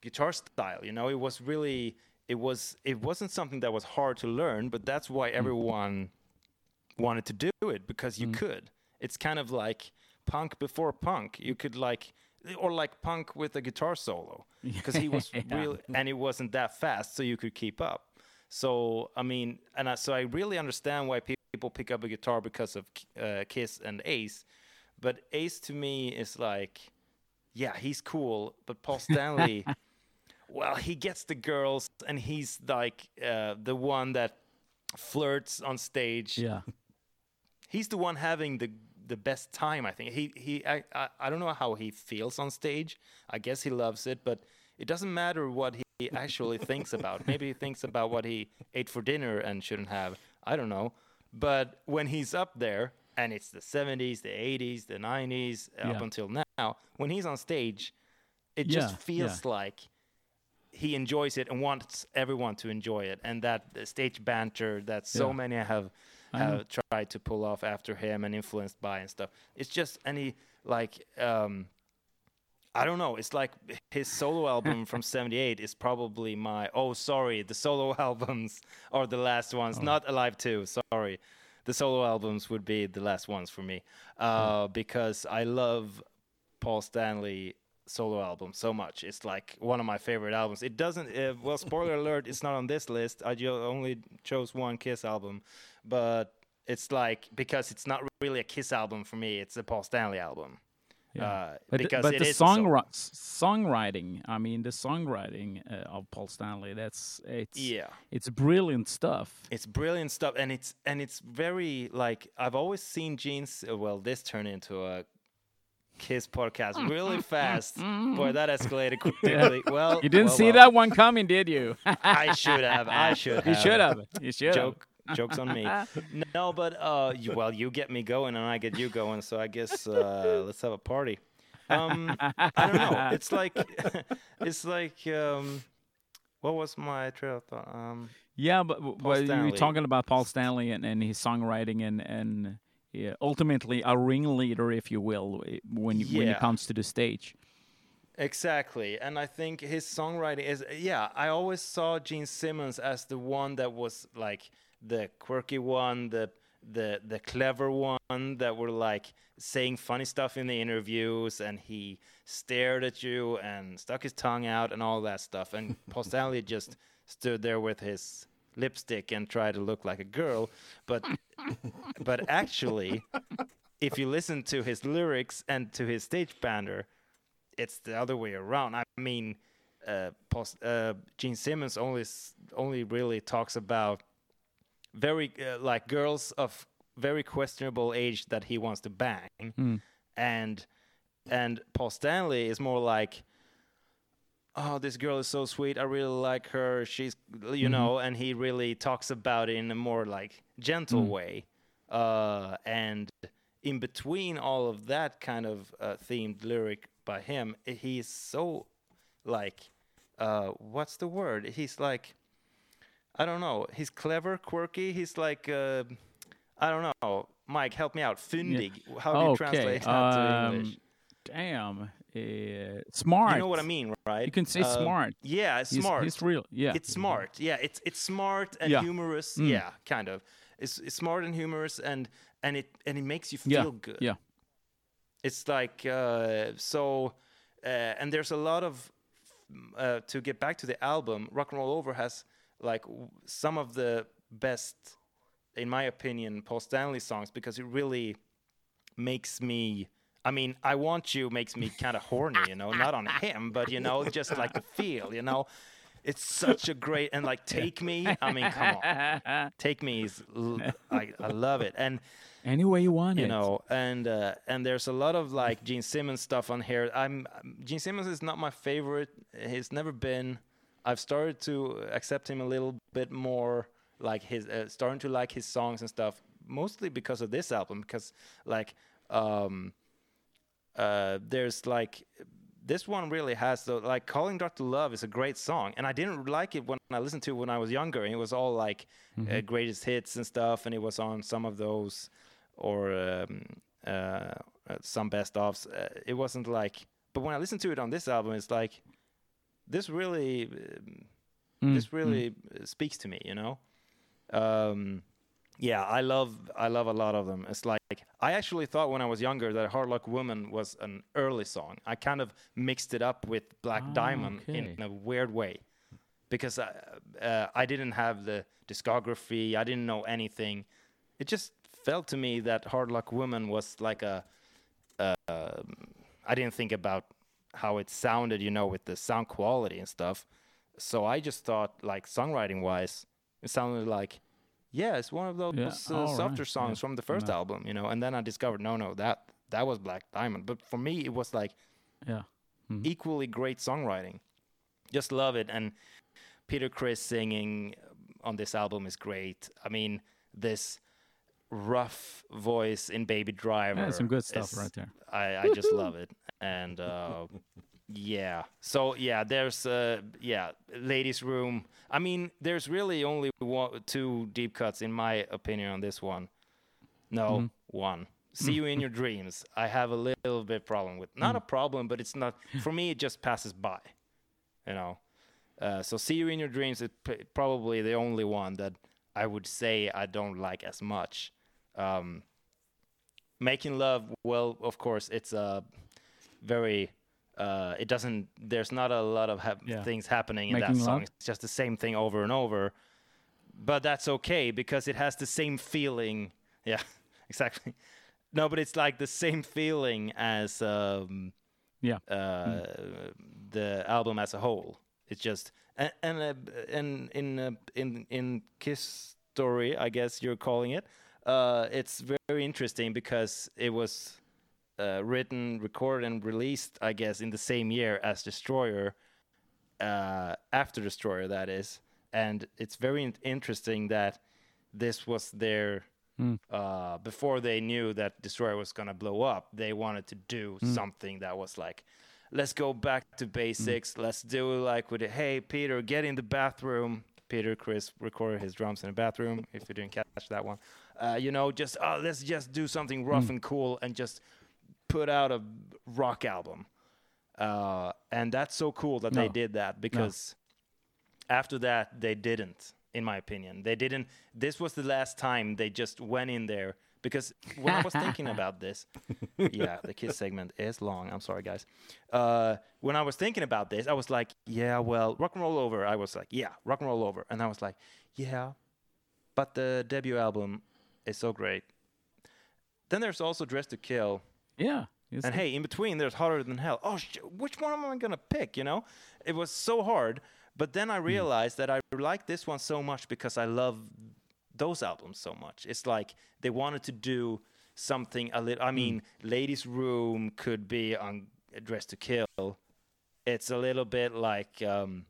guitar style. You know, it was really it was it wasn't something that was hard to learn, but that's why everyone wanted to do it because you could. It's kind of like punk before punk. You could like or like punk with a guitar solo because he was Yeah. real and it wasn't that fast, so you could keep up. So I mean, and I, so I really understand why people pick up a guitar because of uh, Kiss and Ace, but Ace to me is like yeah, he's cool, but Paul Stanley, well, he gets the girls, and he's like uh, the one that flirts on stage. Yeah. He's the one having the the best time. I think he he I, I I don't know how he feels on stage. I guess he loves it, but it doesn't matter what he actually thinks about. Maybe he thinks about what he ate for dinner and shouldn't have. I don't know. But when he's up there, and it's the 70s, the 80s, the 90s, up until now, when he's on stage, it Yeah, just feels like he enjoys it and wants everyone to enjoy it. And that stage banter that so Yeah. many have have tried to pull off after him and influenced by and stuff. It's just any like um I don't know. It's like his solo album from '78 is probably my. Oh, sorry, the solo albums are the last Oh. ones. Not Alive 2. Sorry, the solo albums would be the last ones for me, uh, because I love Paul Stanley solo album so much. It's like one of my favorite albums. It doesn't. Uh, well, spoiler alert, it's not on this list. I only chose one Kiss album, but it's like because it's not really a Kiss album for me. It's a Paul Stanley album. Yeah. Uh, But, the- because but it the is a solo. songwriting, I mean, the songwriting uh, of Paul Stanley, that's it's Yeah. it's brilliant stuff. it's brilliant stuff and it's and it's very like i've always seen jeans uh, well this turned into a kiss podcast really fast. Boy that escalated quickly. Well You didn't well, see well. that one coming, did you? i should have i should have. you should have. You should have. joke jokes on me. No but uh you, well you get me going and i get you going so i guess uh let's have a party. Um i don't know. It's like it's like um what was my trail of thought? Um Yeah, but but you're talking about Paul Stanley and, and his songwriting and and yeah, ultimately a ringleader, if you will, eh, when you- when it comes to the stage. Exactly, and I think his songwriting is yeah. I always saw Gene Simmons as the one that was like the quirky one, the the the clever one that were like saying funny stuff in the interviews, and he stared at you and stuck his tongue out and all that stuff. And Paul Stanley just stood there with his lipstick and try to look like a girl, but but actually, if you listen to his lyrics and to his stage banner, it's the other way around. I mean, uh, post, uh, Gene Simmons only only really talks about very uh, like girls of very questionable age that he wants to bang, and and Paul Stanley is more like. Oh, this girl is so sweet. I really like her. She's, you know, and he really talks about it in a more like gentle way. Uh, and in between all of that kind of uh, themed lyric by him, he's so like, uh, what's the word? He's like, I don't know. He's clever, quirky. He's like, uh, I don't know. Mike, help me out. Fyndig. How do you translate that to um, English? Damn. Uh, smart. You know what I mean, right? You can say Uh, smart. Yeah, smart. He's real. Yeah. It's smart. Yeah, it's it's smart and Yeah. humorous. Mm. Yeah, kind of. It's, it's smart and humorous, and and it and it makes you yeah. feel good. Yeah. It's like uh, so, uh, and there's a lot of uh, to get back to the album. Rock and Roll Over has like w- some of the best, in my opinion, Paul Stanley songs because it really makes me. I mean, I want you makes me kind of horny, you know, not on him, but you know, just like the feel, you know. It's such a great and like take me. I mean, come on, take me is I, I love it and Any way you want you it. know and uh, and there's a lot of like gene simmons stuff on here i'm gene simmons is not my favorite he's never been i've started to accept him a little bit more like his uh, starting to like his songs and stuff mostly because of this album because like um uh there's like this one really has the like calling dr love is a great song and i didn't like it when i listened to it when i was younger and it was all like uh, greatest hits and stuff and it was on some of those or um, uh, uh, some best ofs. Uh, it wasn't like but when i listened to it on this album it's like this really um, Mm, this really uh, speaks to me you know? Um, yeah i love i love a lot of them. It's like i actually thought when i was younger that hard luck woman was an early song. I kind of mixed it up with black Ah, diamond in okay. a weird way because I, uh, I didn't have the discography i didn't know anything. It just felt to me that hard luck woman was like a uh, i didn't think about how it sounded you know with the sound quality and stuff. So i just thought like songwriting wise it sounded like yeah it's one of those Yeah, uh, softer right, songs yeah, from the first yeah. album you know and then i discovered no no that that was black diamond but for me it was like Yeah. equally great songwriting. Just love it. And Peter Criss singing on this album is great. I mean, this rough voice in Baby Driver. Yeah, some good stuff is- right there. I, I just love it. And uh, yeah. So yeah, there's uh, yeah, ladies' room. I mean, there's really only one, two deep cuts in my opinion on this one. No, Mm-hmm. one. See you in your dreams. I have a little bit problem with. Not a Mm. problem, but it's not for me. It just passes by. You know. Uh, so see you in your dreams is p- probably the only one that I would say I don't like as much. Um, making love, well, of course, it's a very. Uh, it doesn't. There's not a lot of hap- Yeah. things happening in Making that song. love? It's just the same thing over and over. But that's okay because it has the same feeling. Yeah, exactly. No, but it's like the same feeling as um, Yeah. uh, the album as a whole. It's just and and uh, and in uh, in in Kiss story, I guess you're calling it. Uh, it's very interesting because it was uh, written, recorded, and released, I guess, in the same year as Destroyer. Uh, after Destroyer, that is, and it's very in- interesting that this was their uh, before they knew that Destroyer was gonna blow up, they wanted to do something that was like, let's go back to basics. Let's do like with. Hey, Peter, get in the bathroom. Peter Criss recorded his drums in the bathroom. If you didn't catch that one, uh, you know, just oh, let's just do something rough and cool and just put out a rock album. uh, and that's so cool that they did that because after that they didn't in my opinion. They didn't this was the last time they just went in there because when i was thinking about this yeah the kids segment is long. I'm sorry guys. Uh, when i was thinking about this i was like yeah well rock and roll over i was like yeah rock and roll over. And i was like yeah but the debut album is so great. Then there's also dress to kill Yeah. and hey, in between, there's hotter than hell. Oh, sh- which one am I gonna pick? You know, it was so hard. But then I realized that I like this one so much because I love those albums so much. It's like they wanted to do something a little. I mean, Ladies' Room could be on Dress to Kill. It's a little bit like, um,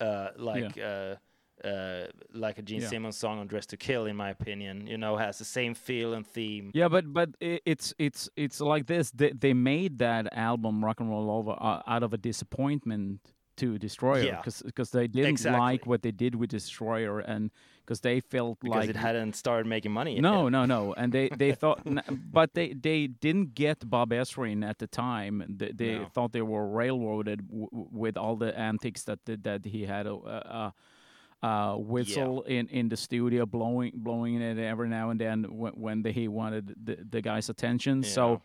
uh, like. Uh, uh, like a Gene Yeah. Simmons song on Dress to Kill, in my opinion, you know, has the same feel and theme. Yeah, but but it's it's it's like this. They they made that album Rock and Roll Over uh, out of a disappointment to Destroyer Yeah. because they didn't Exactly. like what they did with Destroyer and because they felt because like it hadn't started making money yet. no no no and they they thought n- but they they didn't get Bob Ezrin at the time. They, they No. thought they were railroaded with all the antics that that, he had a. Uh, uh, whistle in, in the studio, blowing blowing it every now and then when, when the, he wanted the, the guy's attention. Yeah. So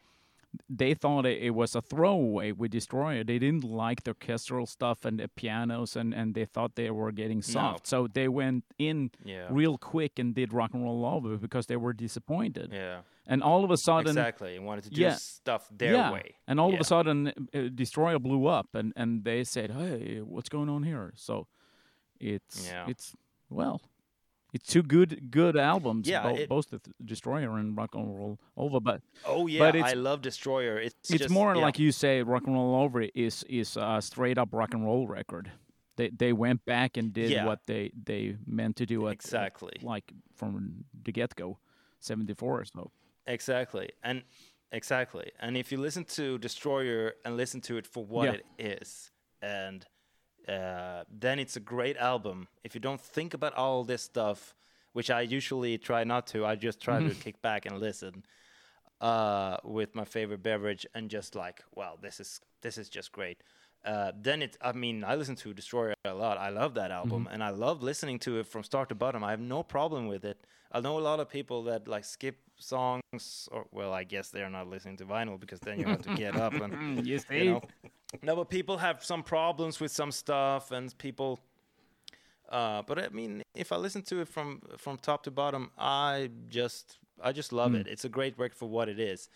they thought it, it was a throwaway with Destroyer. They didn't like the orchestral stuff and the pianos, and, and they thought they were getting soft. So they went in Yeah. real quick and did rock and roll over because they were disappointed. Yeah. And all of a sudden, exactly. And wanted to do yeah. stuff their yeah, way. and all of a sudden, uh, Destroyer blew up, and, and they said, "Hey, what's going on here?" So it's Yeah. it's well, it's two good good albums, Yeah, bo- it- both the Destroyer and Rock and Roll Over, but Oh yeah, but I love Destroyer. It's it's just, more yeah. like you say, Rock and Roll Over is is a straight up rock and roll record. They they went back and did Yeah. what they they meant to do at, Exactly. like from the get go, seventy four or so. Exactly. And exactly. And if you listen to Destroyer and listen to it for what Yeah. it is, and uh, then it's a great album. If you don't think about all this stuff, which I usually try not to, I just try Mm-hmm. to kick back and listen uh, with my favorite beverage and just like, wow, this is this is just great. Uh, then it, I mean, I listen to Destroyer a lot. I love that album, Mm-hmm. and I love listening to it from start to bottom. I have no problem with it. I know a lot of people that like skip songs, or well, I guess they're not listening to vinyl because then you have to get up and you you know. No, but people have some problems with some stuff, and people. Uh, but I mean, if I listen to it from from top to bottom, I just I just love Mm. it. It's a great work for what it is.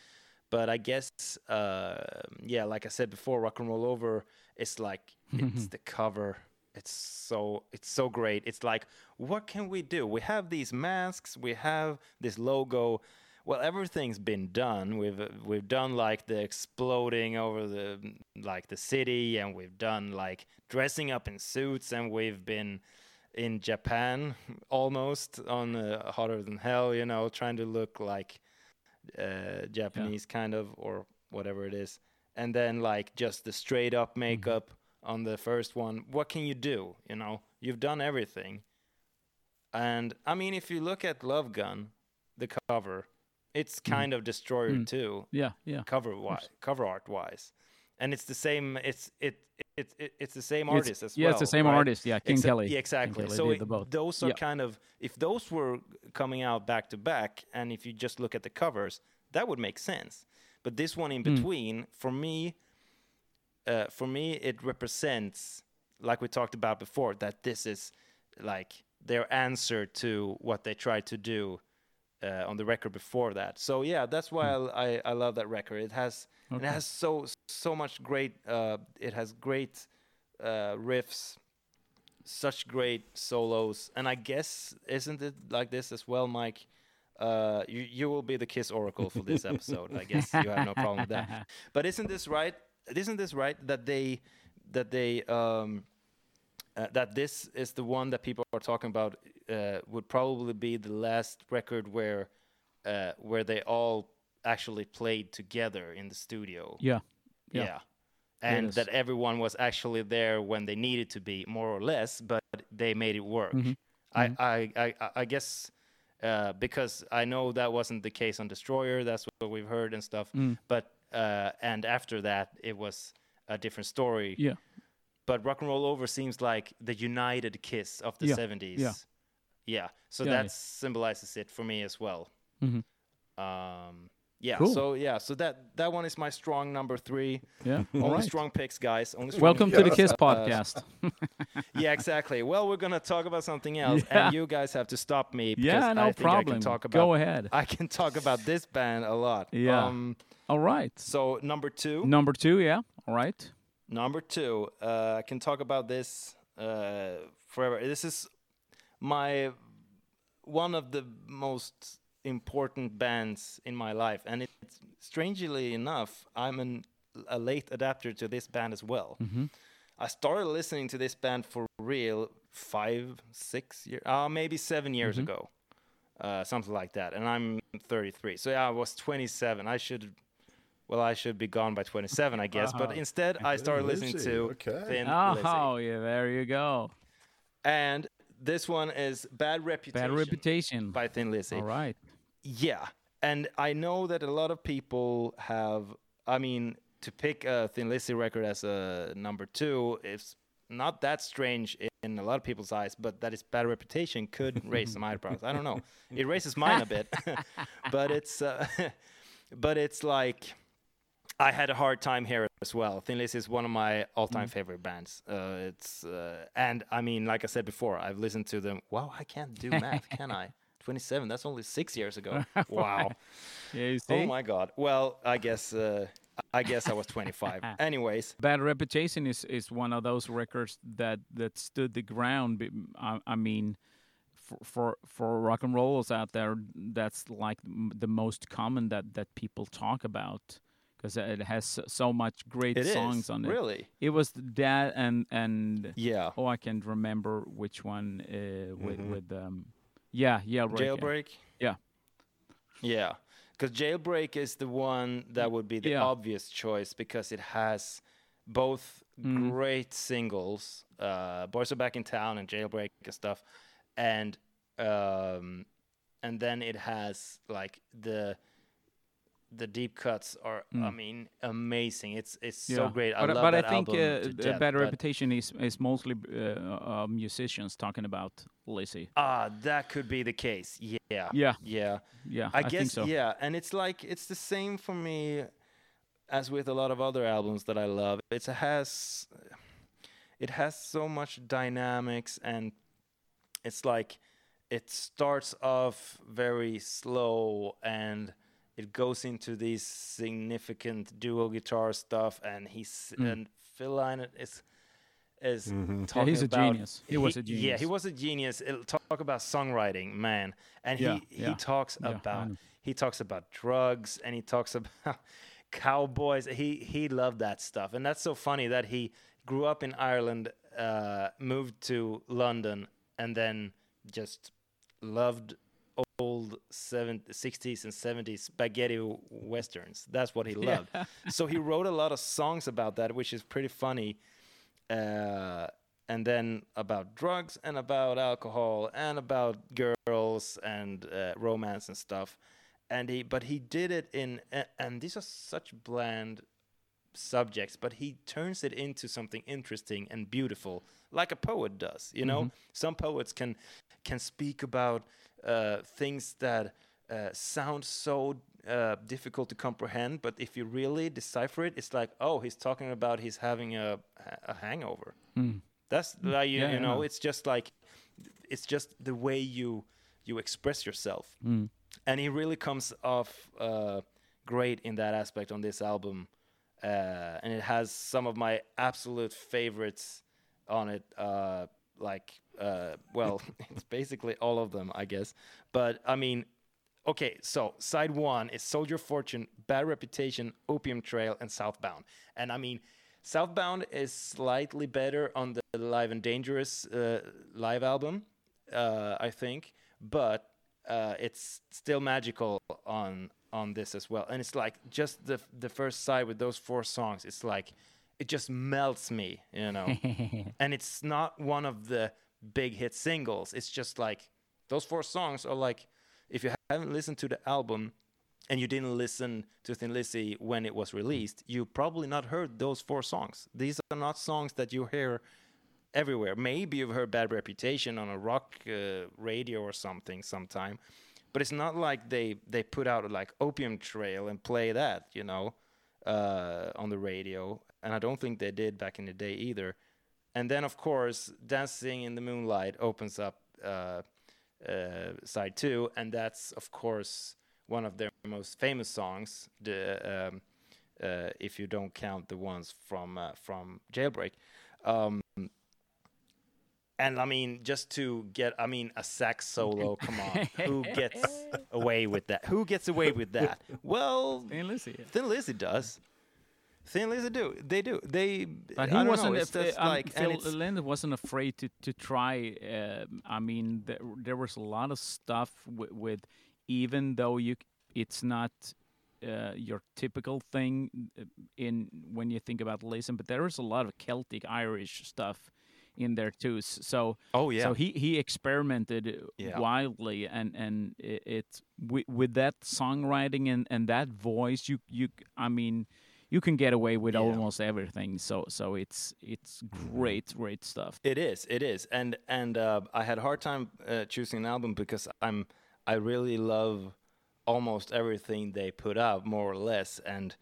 But I guess, uh, yeah, like I said before, Rock and Roll Over is like it's the cover. It's so it's so great. It's like, what can we do? We have these masks. We have this logo. Well, everything's been done. We've we've done like the exploding over the like the city, and we've done like dressing up in suits, and we've been in Japan almost on uh, hotter than hell. You know, trying to look like uh, Japanese kind of or whatever it is, and then like just the straight up mm-hmm. makeup on the first one. What can you do? You know, you've done everything. And I mean, if you look at Love Gun, the cover, it's mm-hmm. kind of Destroyer mm. too, Yeah, yeah. cover wise, cover art wise, and it's the same. It's it. It, it, it's the same It's- artist as yeah, well. Yeah, it's the same right? artist, yeah, Ken Exa- Kelly. Yeah, exactly. Kelly so it- the both. those are Yeah. kind of if those were coming out back to back, and if you just look at the covers, that would make sense. But this one in Hmm. between, for me, uh, for me, it represents, like we talked about before, that this is like their answer to what they tried to do uh, on the record before that. So yeah, that's why I, I I love that record. It has it has so so much great. Uh, it has great uh, riffs, such great solos, and I guess isn't it like this as well, Mike? Uh, you you will be the Kiss Oracle for this episode. I guess you have no problem with that. But isn't this right? Isn't this right that they that they um, uh, that this is the one that people are talking about uh, would probably be the last record where uh, where they all actually played together in the studio. Yeah. Yeah. Yeah. And that everyone was actually there when they needed to be, more or less, but they made it work. Mm-hmm. I, I, I, I guess uh, because I know that wasn't the case on Destroyer. That's what we've heard and stuff. Mm. But uh, and after that, it was a different story. Yeah. But rock and roll over seems like the united kiss of the Yeah, 70s. yeah. Yeah. So Yeah, that yeah. symbolizes it for me as well. Mhm. Um, yeah. Cool. So yeah. So that that one is my strong number three. Yeah. Only right. strong picks, guys. Only strong Welcome to the. Kiss podcast. yeah, exactly. Well, we're gonna talk about something else, Yeah. and you guys have to stop me. Because yeah, no I think I problem. can talk about, Go ahead. I can talk about this band a lot. Yeah. Um, All right. so number two. Number two, yeah. All right. Number two. Uh, I can talk about this uh, forever. This is my one of the most important bands in my life, and it's strangely enough, I'm an, a late adapter to this band as well. I started listening to this band for real five, six years, uh, maybe seven years ago, uh, something like that. And I'm 33, so yeah, I was 27. I should, well, I should be gone by 27, I guess. But instead, I started listening to okay. Thin Oh, Lizzy. yeah, there you go. And this one is Bad Reputation, Bad reputation. by Thin Lizzy. All right. Yeah, and I know that a lot of people have. I mean, to pick a Thin Lizzy record as a number two is not that strange in a lot of people's eyes, but that its bad reputation could raise some eyebrows. I don't know. It raises mine a bit, but it's uh, but it's like I had a hard time here as well. Thin Lizzy is one of my all-time favorite bands. Uh, it's uh, and I mean, like I said before, I've listened to them. Wow, I can't do math, can I? 27. That's only six years ago. Wow. Yeah, you see? Oh my God. Well, I guess uh, I guess I was 25. Anyways, Bad Reputation is, is one of those records that, that stood the ground. I, I mean, for, for for rock and rollers out there, that's like the most common that, that people talk about because it has so- much great it is songs on it. really. It was that and and Yeah. oh, I can't remember which one uh, with with um, yeah, Jailbreak. yeah. Jailbreak. Yeah. Yeah. Because Jailbreak is the one that would be the Yeah. obvious choice because it has both Mm-hmm. great singles, uh, Boys Are Back in Town and Jailbreak and stuff, and um, and then it has like the the deep cuts are I mean amazing. It's it's so Mm. Great. I but love but that I think album uh, to the death, Bad but- Reputation is is mostly uh, uh, musicians talking about Lizzy. Ah, that could be the case. Yeah. Yeah. Yeah. Yeah, I, I, guess think so. yeah, and it's like it's the same for me as with a lot of other albums that I love. It has it has so much dynamics and it's like it starts off very slow and it goes into these significant dual guitar stuff and he's and Phil Lynott is is talking Mm. Yeah, he's a about genius. He was a genius. Yeah, he was a genius. It'll talk about songwriting, man, and Yeah, he yeah. he talks Yeah, about he talks about drugs and he talks about cowboys. He he loved that stuff, and that's so funny that he grew up in Ireland, uh, moved to London, and then just loved old 70, 60s and 70s spaghetti westerns. That's what he loved. so he wrote a lot of songs about that, which is pretty funny. Uh, and then about drugs and about alcohol and about girls and uh, romance and stuff. And he, but he did it in, and these are such bland subjects, but he turns it into something interesting and beautiful, like a poet does. You know, some poets can can speak about uh, things that uh, sound so uh, difficult to comprehend, but if you really decipher it, it's like, oh, he's talking about he's having a a hangover. That's like you, Yeah, you know, no. it's just like it's just the way you you express yourself, and he really comes off uh, great in that aspect on this album, uh, and it has some of my absolute favorites on it. Uh, like, uh, well, it's basically all of them, I guess. But I mean, okay, so side one is Soldier Fortune, Bad Reputation, Opium Trail, and Southbound. And I mean, Southbound is slightly better on the Live and Dangerous uh, live album, uh, I think, but uh, it's still magical on on this as well. And it's like just the the first side with those four songs. It's like it just melts me, you know. and it's not one of the big hit singles. It's just like those four songs are like if you haven't listened to the album, and you didn't listen to Thin Lizzy when it was released, you probably not heard those four songs. These are not songs that you hear everywhere. Maybe you've heard Bad Reputation on a rock uh, radio or something sometime, but it's not like they they put out like Opium Trail and play that, you know, uh, on the radio. And I don't think they did back in the day either. And then of course, Dancing in the Moonlight opens up uh, uh, side two, and that's of course one of their most famous songs. The um, uh, if you don't count the ones from uh, from Jailbreak. Um, and I mean, just to get, I mean, a sax solo. Come on, who gets away with that? Who gets away with that? Well, Thin Lizzy. Thin Lizzy does. Thin Lizzy do. They do. They. But I he don't wasn't. Know, af- um, like, and Phil Lynott wasn't afraid to to try. um I mean, there, there was a lot of stuff with, with even though you, it's not uh, your typical thing uh, in when you think about Listen, but there is a lot of Celtic Irish stuff in there too. So oh yeah. so he he experimented uh, Yeah. wildly, and and it, it with, with that songwriting and and that voice, you you I mean, you can get away with Yeah. almost everything. So so it's it's great great stuff. It is, it is, and and uh, I had a hard time uh, choosing an album because I'm I really love almost everything they put out, more or less, and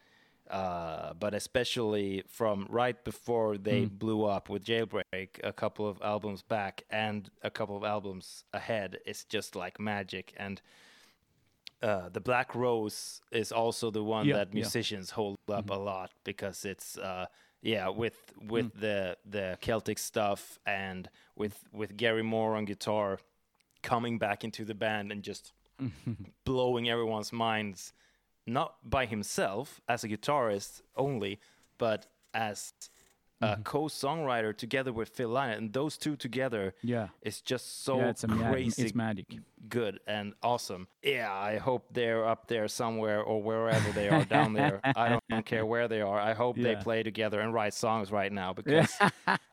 uh, but especially from right before they blew up with Jailbreak, a couple of albums back and a couple of albums ahead, it's just like magic. And uh, the Black Rose is also the one Yeah, that yeah. musicians hold up a lot because it's uh, yeah with with Mm. the the Celtic stuff and with with Gary Moore on guitar coming back into the band and just blowing everyone's minds not by himself as a guitarist only but as a co-songwriter together with Phil Lynott and those two together Yeah. is just so yeah, it's crazy it's magic. good and awesome. Yeah, I hope they're up there somewhere or wherever they are down there. I don't, don't care where they are. I hope they play together and write songs right now because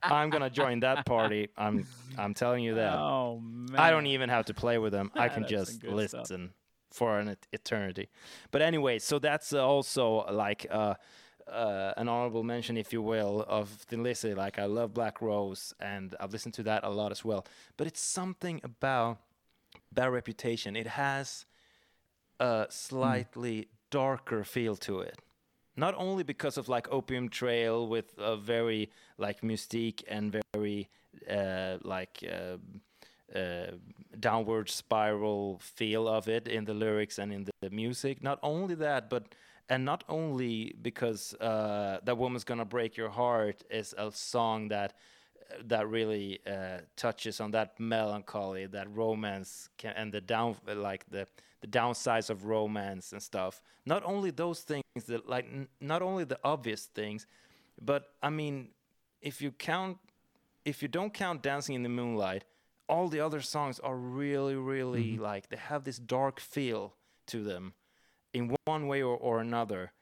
I'm gonna join that party. I'm I'm telling you that. Oh man. I don't even have to play with them. I can just good stuff. listen for an eternity. But anyway, so that's also like uh, uh, an honorable mention, if you will, of Thin Lizzy. Like I love Black Rose, and I've listened to that a lot as well. But it's something about Bad Reputation. It has a slightly darker feel to it. Not only because of like Opium Trail with a very like mystique and very uh, like uh, uh, downward spiral feel of it in the lyrics and in the, the music. Not only that, but and not only because uh, that woman's gonna break your heart is a song that that really uh, touches on that melancholy, that romance, can, and the down like the the downsides of romance and stuff. Not only those things that like n- not only the obvious things, but I mean, if you count, if you don't count Dancing in the Moonlight, all the other songs are really, really like they have this dark feel to them, in one way or, or another,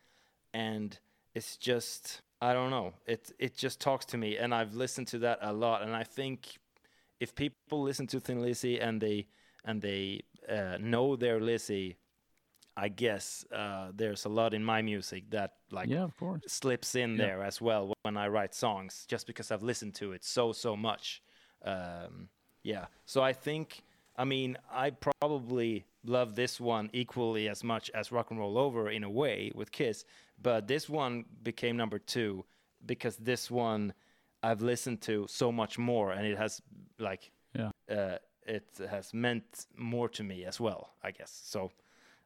and it's just I don't know. It it just talks to me, and I've listened to that a lot, and I think if people listen to Thin Lizzy and they and they uh, know their Lizzy, I guess uh, there's a lot in my music that like Yeah, of course. slips in Yeah. there as well when I write songs, just because I've listened to it so so much. Um, yeah, so I think I mean I probably love this one equally as much as Rock and Roll Over in a way with Kiss, but this one became number two because this one I've listened to so much more, and it has like Yeah. uh, it has meant more to me as well, I guess. So.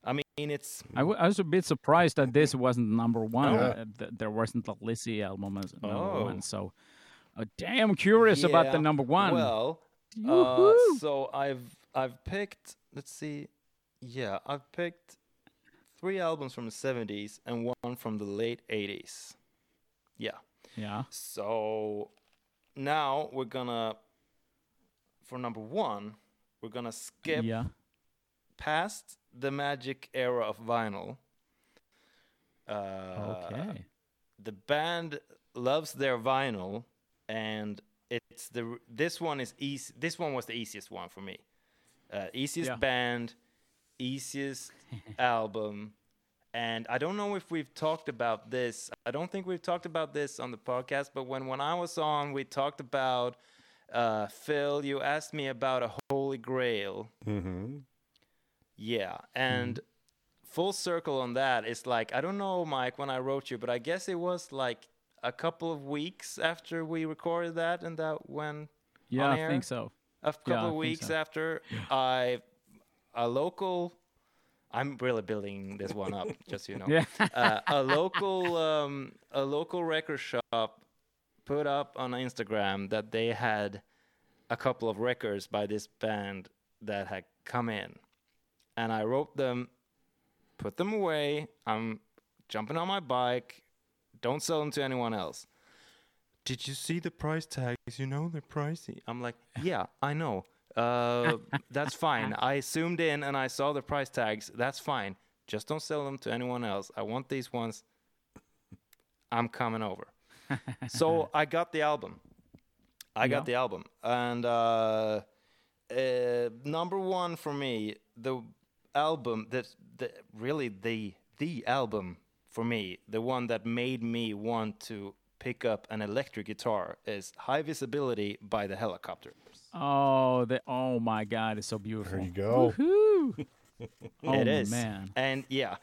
I mean, it's I, w- I was a bit surprised that this wasn't number one. Yeah. Uh, th- there wasn't a Lizzy album as number Oh. one. So, uh, damn curious about the number one. Well, uh, so I've I've picked. Let's see. Yeah, I've picked three albums from the '70s and one from the late '80s. Yeah. yeah. So now we're gonna for number one, we're gonna skip Yeah. past the magic era of vinyl. Uh, Okay. the band loves their vinyl and it's the this one is easy this one was the easiest one for me uh, easiest Yeah. band easiest album and I don't know if we've talked about this. I don't think we've talked about this on the podcast, but when when I was on, we talked about uh, Phil. You asked me about a holy grail. Mm-hmm. Yeah, and full circle on that is like I don't know, Mike, when I wrote you, but I guess it was like a couple of weeks after we recorded that, and that when Yeah, on I think so. A couple Yeah, of weeks so. after I a local I'm really building this one up, just so you know. Yeah. uh, a local um, a local record shop put up on Instagram that they had a couple of records by this band that had come in, and I wrote them, put them away. I'm jumping on my bike. Don't sell them to anyone else. Did you see the price tags? You know they're pricey. I'm like, yeah, I know. Uh, that's fine. I zoomed in and I saw the price tags. That's fine. Just don't sell them to anyone else. I want these ones. I'm coming over. so I got the album. I got Yeah. the album, and uh, uh, number one for me, the album that the really the the album for me, the one that made me want to pick up an electric guitar is High Visibility by the Hellacopter. Oh, the oh my God, it's so beautiful. There you go. Woohoo! oh it is. man. And yeah,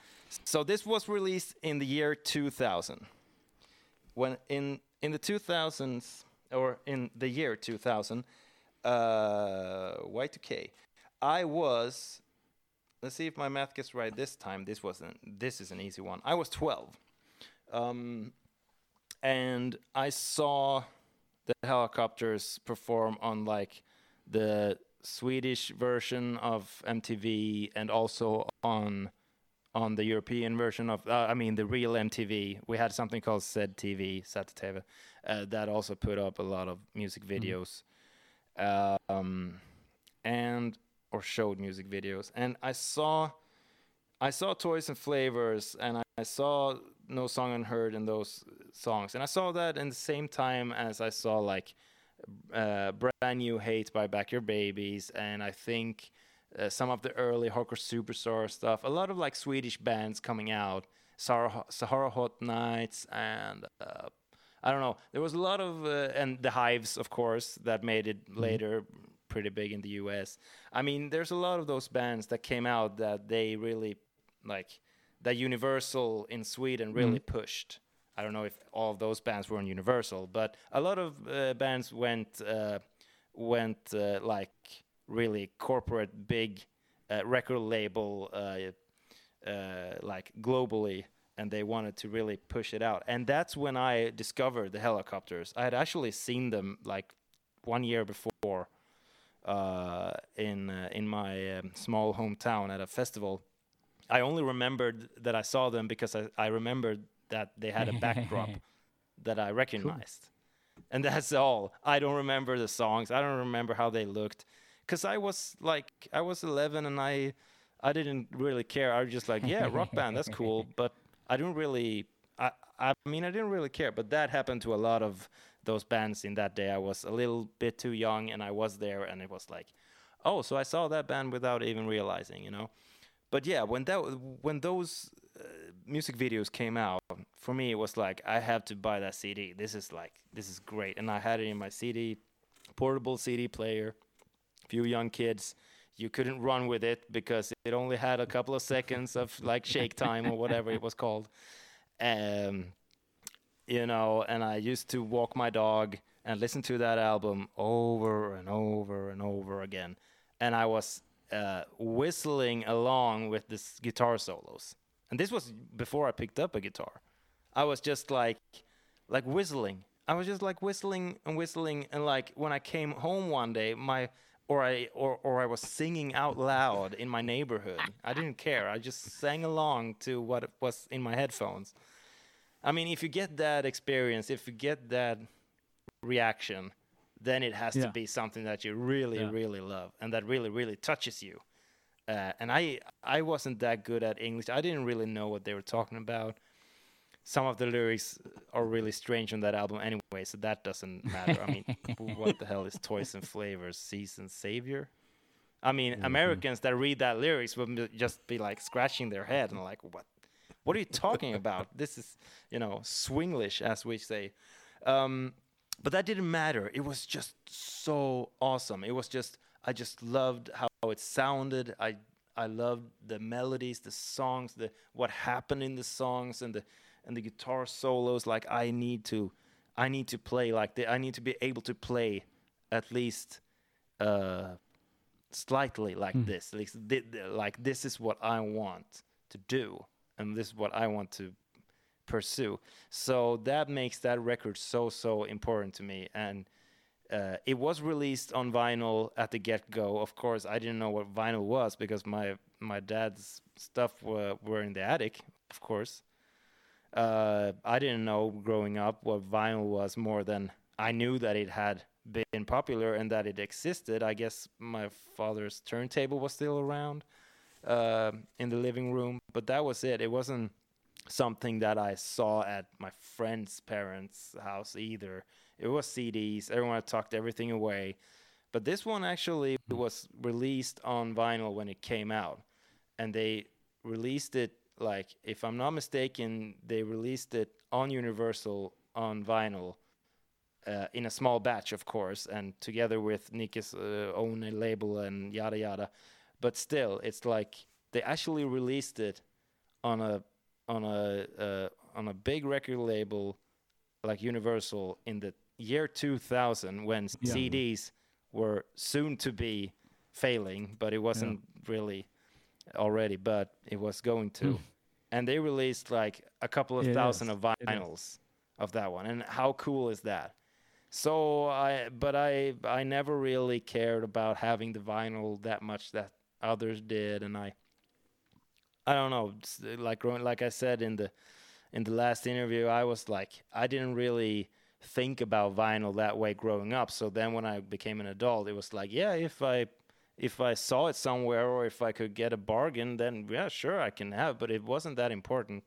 so this was released in the year 2000. When in in the 2000s or in the year 2000, uh, Y2K, I was. Let's see if my math gets right this time. This wasn't. This is an easy one. I was 12, um, and I saw the Hellacopters perform on like the Swedish version of MTV and also on on the European version of uh, I mean the real MTV. We had something called Zed TV, Zet TV, uh, that also put up a lot of music videos, um, and or showed music videos. And I saw I saw Toys and Flavors, and I, I saw No Song Unheard in those songs, and I saw that in the same time as I saw like uh, brand new Hate by Backyard Babies, and I think uh, some of the early Hardcore Superstar stuff. A lot of like Swedish bands coming out, Sahara, Sahara Hot Nights, and uh, I don't know. There was a lot of uh, and the Hives, of course, that made it later pretty big in the U.S. I mean, there's a lot of those bands that came out that they really like that Universal in Sweden really pushed. I don't know if all of those bands were in Universal, but a lot of uh, bands went uh, went uh, like really corporate, big uh, record label, uh, uh, like globally, and they wanted to really push it out. And that's when I discovered the Hellacopters. I had actually seen them like one year before uh, in uh, in my um, small hometown at a festival. I only remembered that I saw them because I, I remembered that they had a backdrop that I recognized. And that's all. I don't remember the songs. I don't remember how they looked cuz I was like I was 11 and I I didn't really care. I was just like, yeah, rock band, that's cool, but I didn't really I I mean, I didn't really care, but that happened to a lot of those bands in that day. I was a little bit too young and I was there and it was like, oh, so I saw that band without even realizing, you know. But yeah, when that when those uh, music videos came out, for me it was like I have to buy that CD. This is like this is great, and I had it in my CD portable CD player. Few young kids, you couldn't run with it because it only had a couple of seconds of like shake time or whatever it was called. Um, you know, and I used to walk my dog and listen to that album over and over and over again, and I was uh, whistling along with this guitar solos. And this was before I picked up a guitar. I was just like, like whistling. I was just like whistling and whistling, and like when I came home one day, my or I or or I was singing out loud in my neighborhood. I didn't care. I just sang along to what was in my headphones. I mean, if you get that experience, if you get that reaction, then it has Yeah. to be something that you really, Yeah. really love and that really, really touches you. Uh, and I, I wasn't that good at English. I didn't really know what they were talking about. Some of the lyrics are really strange on that album anyway, so that doesn't matter. I mean, what the hell is Toys and Flavors, Season Savior? I mean, Americans that read that lyrics would just be like scratching their head and like, what, What are you talking about? This is, you know, swinglish, as we say. Um, but that didn't matter. It was just so awesome. It was just, I just loved how it sounded. I, I loved the melodies, the songs, the what happened in the songs, and the, and the guitar solos. Like I need to, I need to play like the, I need to be able to play at least uh, slightly like Mm. this. Like, like this is what I want to do, and this is what I want to pursue. So that makes that record so so important to me. And uh, it was released on vinyl at the get go. Of course, I didn't know what vinyl was because my my dad's stuff were, were in the attic. Of course, uh, I didn't know growing up what vinyl was more than I knew that it had been popular and that it existed. I guess my father's turntable was still around uh, in the living room, but that was it. It wasn't something that I saw at my friend's parents' house either. It was CDs. Everyone had tucked everything away. But this one actually was released on vinyl when it came out. And they released it, like, if I'm not mistaken, they released it on Universal on vinyl uh, in a small batch, of course, and together with Nick's uh, own label and yada yada. But still, it's like they actually released it on a on a uh, on a big record label like Universal in the year 2000 when Yeah. CDs were soon to be failing, but it wasn't really already, but it was going to. And they released like a couple of It thousand is. of vinyls of that one. And how cool is that? So I but I I never really cared about having the vinyl that much that others did and I I don't know, like growing like I said in the in the last interview, I was like, I didn't really think about vinyl that way growing up. So then when I became an adult, it was like, yeah, if I if I saw it somewhere or if I could get a bargain, then yeah, sure, I can have. But it wasn't that important.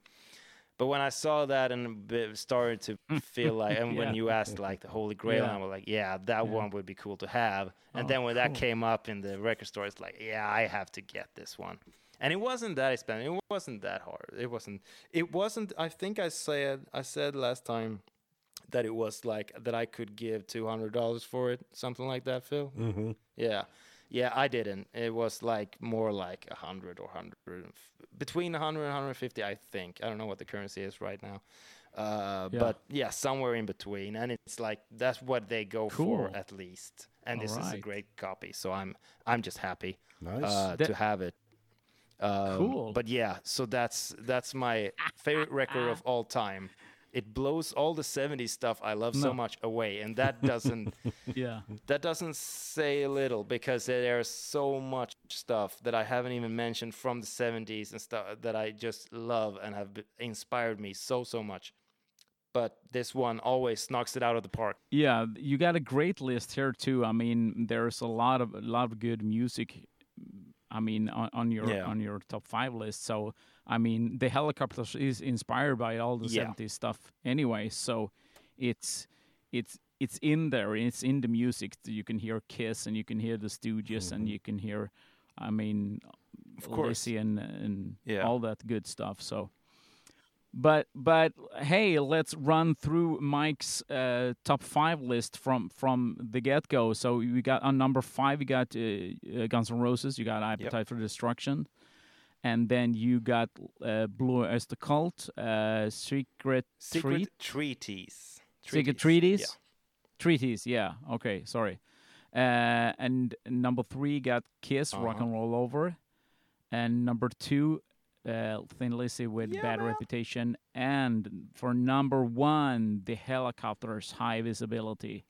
But when I saw that and started to feel like, and when you asked like the Holy Grail, Yeah. I was like, yeah, that one would be cool to have. And Oh, then when that came up in the record store, it's like, yeah, I have to get this one. And it wasn't that expensive. It wasn't that hard. It wasn't. It wasn't. I think I said I said last time that it was like that I could give two hundred dollars for it, something like that, Phil. Mm-hmm. Yeah, yeah, I didn't. It was like more like a hundred or hundred, between a hundred and hundred fifty, I think. I don't know what the currency is right now, uh, Yeah. but yeah, somewhere in between. And it's like that's what they go Cool. for at least. And this is a great copy, so I'm I'm just happy Nice. uh, That- to have it. Um, Cool. But yeah, so that's that's my favorite record of all time. It blows all the '70s stuff I love so much away, and that doesn't Yeah. that doesn't say a little because there's so much stuff that I haven't even mentioned from the 70s and stuff that I just love and have inspired me so so much. But this one always knocks it out of the park. Yeah, you got a great list here too. I mean, there's a lot of a lot of good music. I mean, on, on your Yeah. on your top five list. So, I mean, the Hellacopters is inspired by all the Yeah. 70s stuff anyway. So, it's it's it's in there. It's in the music. You can hear Kiss and you can hear the Stooges and mm-hmm. you can hear, I mean, Of course. Lizzy and and Yeah. all that good stuff. So. But but hey, let's run through Mike's uh, top five list from from the get go. So we got on number five, you got uh, uh, Guns N' Roses, you got Appetite for Destruction, and then you got uh, Blue Oyster Cult, uh, Secret, Secret Treat, treaties. Secret Treaties, Treaties. Yeah, okay, sorry. Uh, and number three got Kiss, Rock Uh-huh. and Roll Over, and number two, uh, Thin Lizzy with Yeah, Bad man. Reputation, and for number one, the Hellacopters, High Visibility.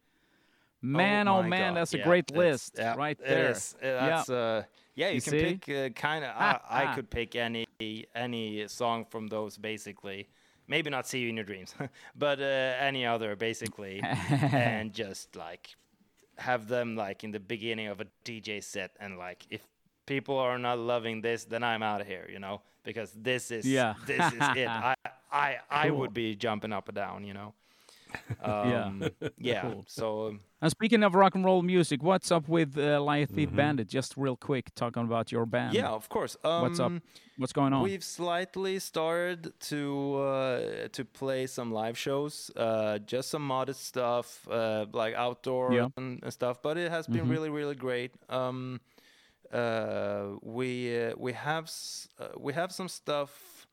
Man, oh, my man, God. that's a great that's- list yeah, right there. is. Uh, That's uh, yeah. You, You can see? pick uh, kind of. Ah, I, I could pick any any song from those basically. Maybe not "See You in Your Dreams," but uh, any other basically, and just like have them like in the beginning of a DJ set, and like if people are not loving this, then I'm out of here, you know, because this is Yeah. this is it. I I I Cool. would be jumping up and down, you know. Um, yeah. Cool. So um, And speaking of rock and roll music, what's up with uh, Liar Thief Mm-hmm. Bandit? Just real quick, talking about your band. yeah, of course. Um, What's up? What's going on? We've slightly started to uh, to play some live shows, uh, just some modest stuff, uh, like outdoor Yeah. and, and stuff. But it has been Mhm. really, really great. Um, uh, we uh, we have s- uh, we have some stuff,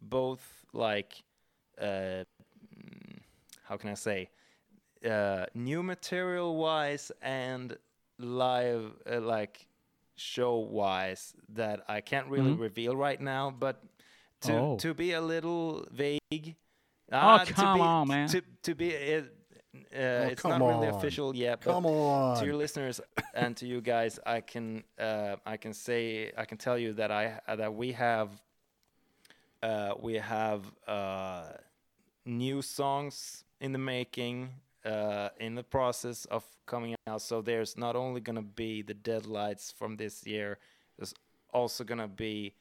both like uh, mm, how can I say, uh, new material wise and live uh, like show wise that I can't really Mhm. reveal right now, but to Oh. to be a little vague. Oh, to come be- on, man. To to be uh, uh, it's Oh, come not really official yet, but to your listeners and to you guys, I can uh, I can say I can tell you that I uh, that we have uh, we have uh, new songs in the making, uh, in the process of coming out. So there's not only gonna be the deadlights from this year, there's also gonna be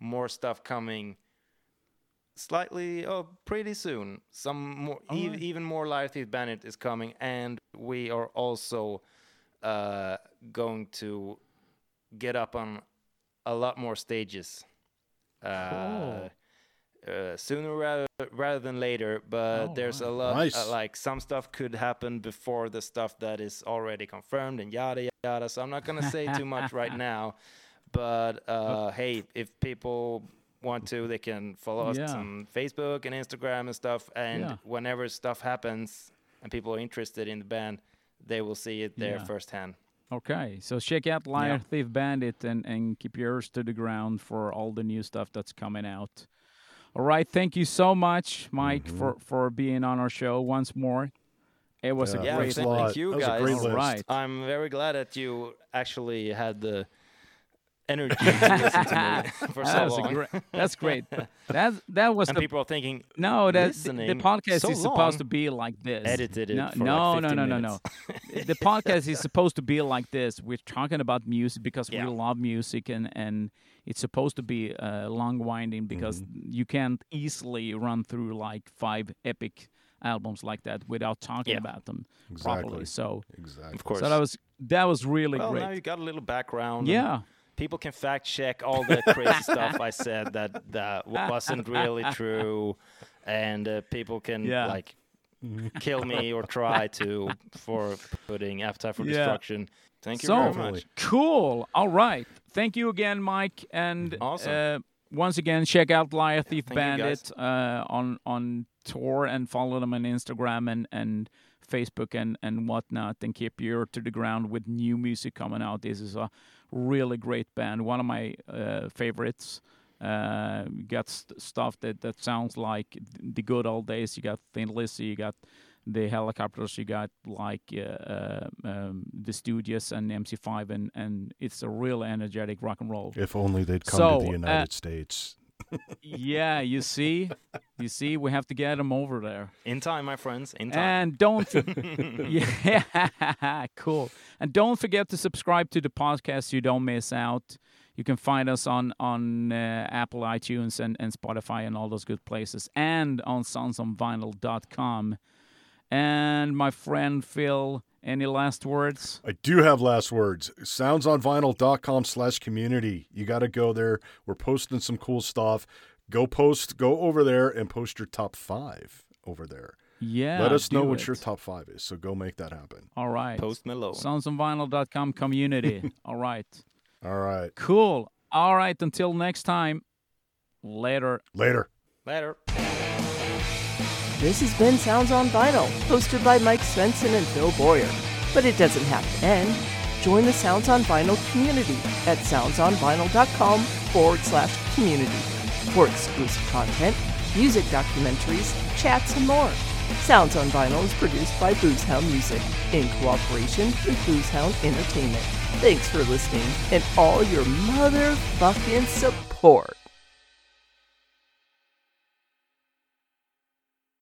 more stuff coming. Slightly, oh, pretty soon. Some more, ev- Alright. even more Liar Thief Bandit is coming, and we are also uh, going to get up on a lot more stages. Uh, Cool. uh, sooner rather rather than later, but Oh, there's a lot Nice. uh, like some stuff could happen before the stuff that is already confirmed and yada yada. So I'm not gonna say too much right now, but uh, hey, if people want to, they can follow us Yeah. on Facebook and Instagram and stuff. And Yeah. whenever stuff happens and people are interested in the band, they will see it there Yeah. firsthand. Okay, so check out Liar Thief Bandit and, and keep your ears to the ground for all the new stuff that's coming out. All right, thank you so much, Mike, Mm-hmm. for, for being on our show once more. It was Yeah, a great thanks thank lot. you, That was a guys. great All list. right. I'm very glad that you actually had the energy to listen to me for so long. great, that's great. That that was and the people are thinking, no that the, the podcast so is supposed to be like this. edited it no, for no, like no, no, no, no. the podcast is supposed to be like this. We're talking about music because Yeah. we love music, and and it's supposed to be uh, long winding because you can't easily run through like five epic albums like that without talking Yeah. about them Exactly. properly. So, Exactly. Of course. so that was that was really well, now great. you got a little background. Yeah, People can fact check all the crazy stuff I said that that wasn't really true, and uh, people can Yeah. like kill me or try to for putting Appetite for Yeah. Destruction. Thank you So- very much. cool. All right, thank you again, Mike, and Awesome. uh, once again, check out Liar Thief Thank. Bandit uh, on on tour and follow them on Instagram and and Facebook and and whatnot, and keep your ear to the ground with new music coming out. This is a really great band, one of my uh, favorites. Uh, got st- stuff that that sounds like th- the good old days. You got Thin Lizzy, you got the Hellacopters you got like uh, uh, um, the Stooges and MC5 and and it's a real energetic rock and roll. If only they'd come So, to the uh, United States. Yeah, you see, you see, we have to get them over there. In time, my friends. In time. And don't, yeah, cool. And don't forget to subscribe to the podcast so you don't miss out. You can find us on on uh, Apple iTunes and, and Spotify and all those good places, and on soundsonvinyl.com. And my friend Phil, any last words? I do have last words. Soundsonvinyl.com slash community. You got to go there. We're posting some cool stuff. Go post, go over there and post your top five over there. Yeah. Let us know what it. your top five is. So go make that happen. All right. Post Malone. Soundsonvinyl.com community. all right. All right. Cool. All right. Until next time. Later. Later. Later. This has been Sounds on Vinyl, hosted by Mike Svensson and Phil Boyer. But it doesn't have to end. Join the Sounds on Vinyl community at soundsonvinyl.com forward slash community for exclusive content, music documentaries, chats, and more. Sounds on Vinyl is produced by Boozehound Music in cooperation with Boozehound Entertainment. Thanks for listening and all your motherfucking support.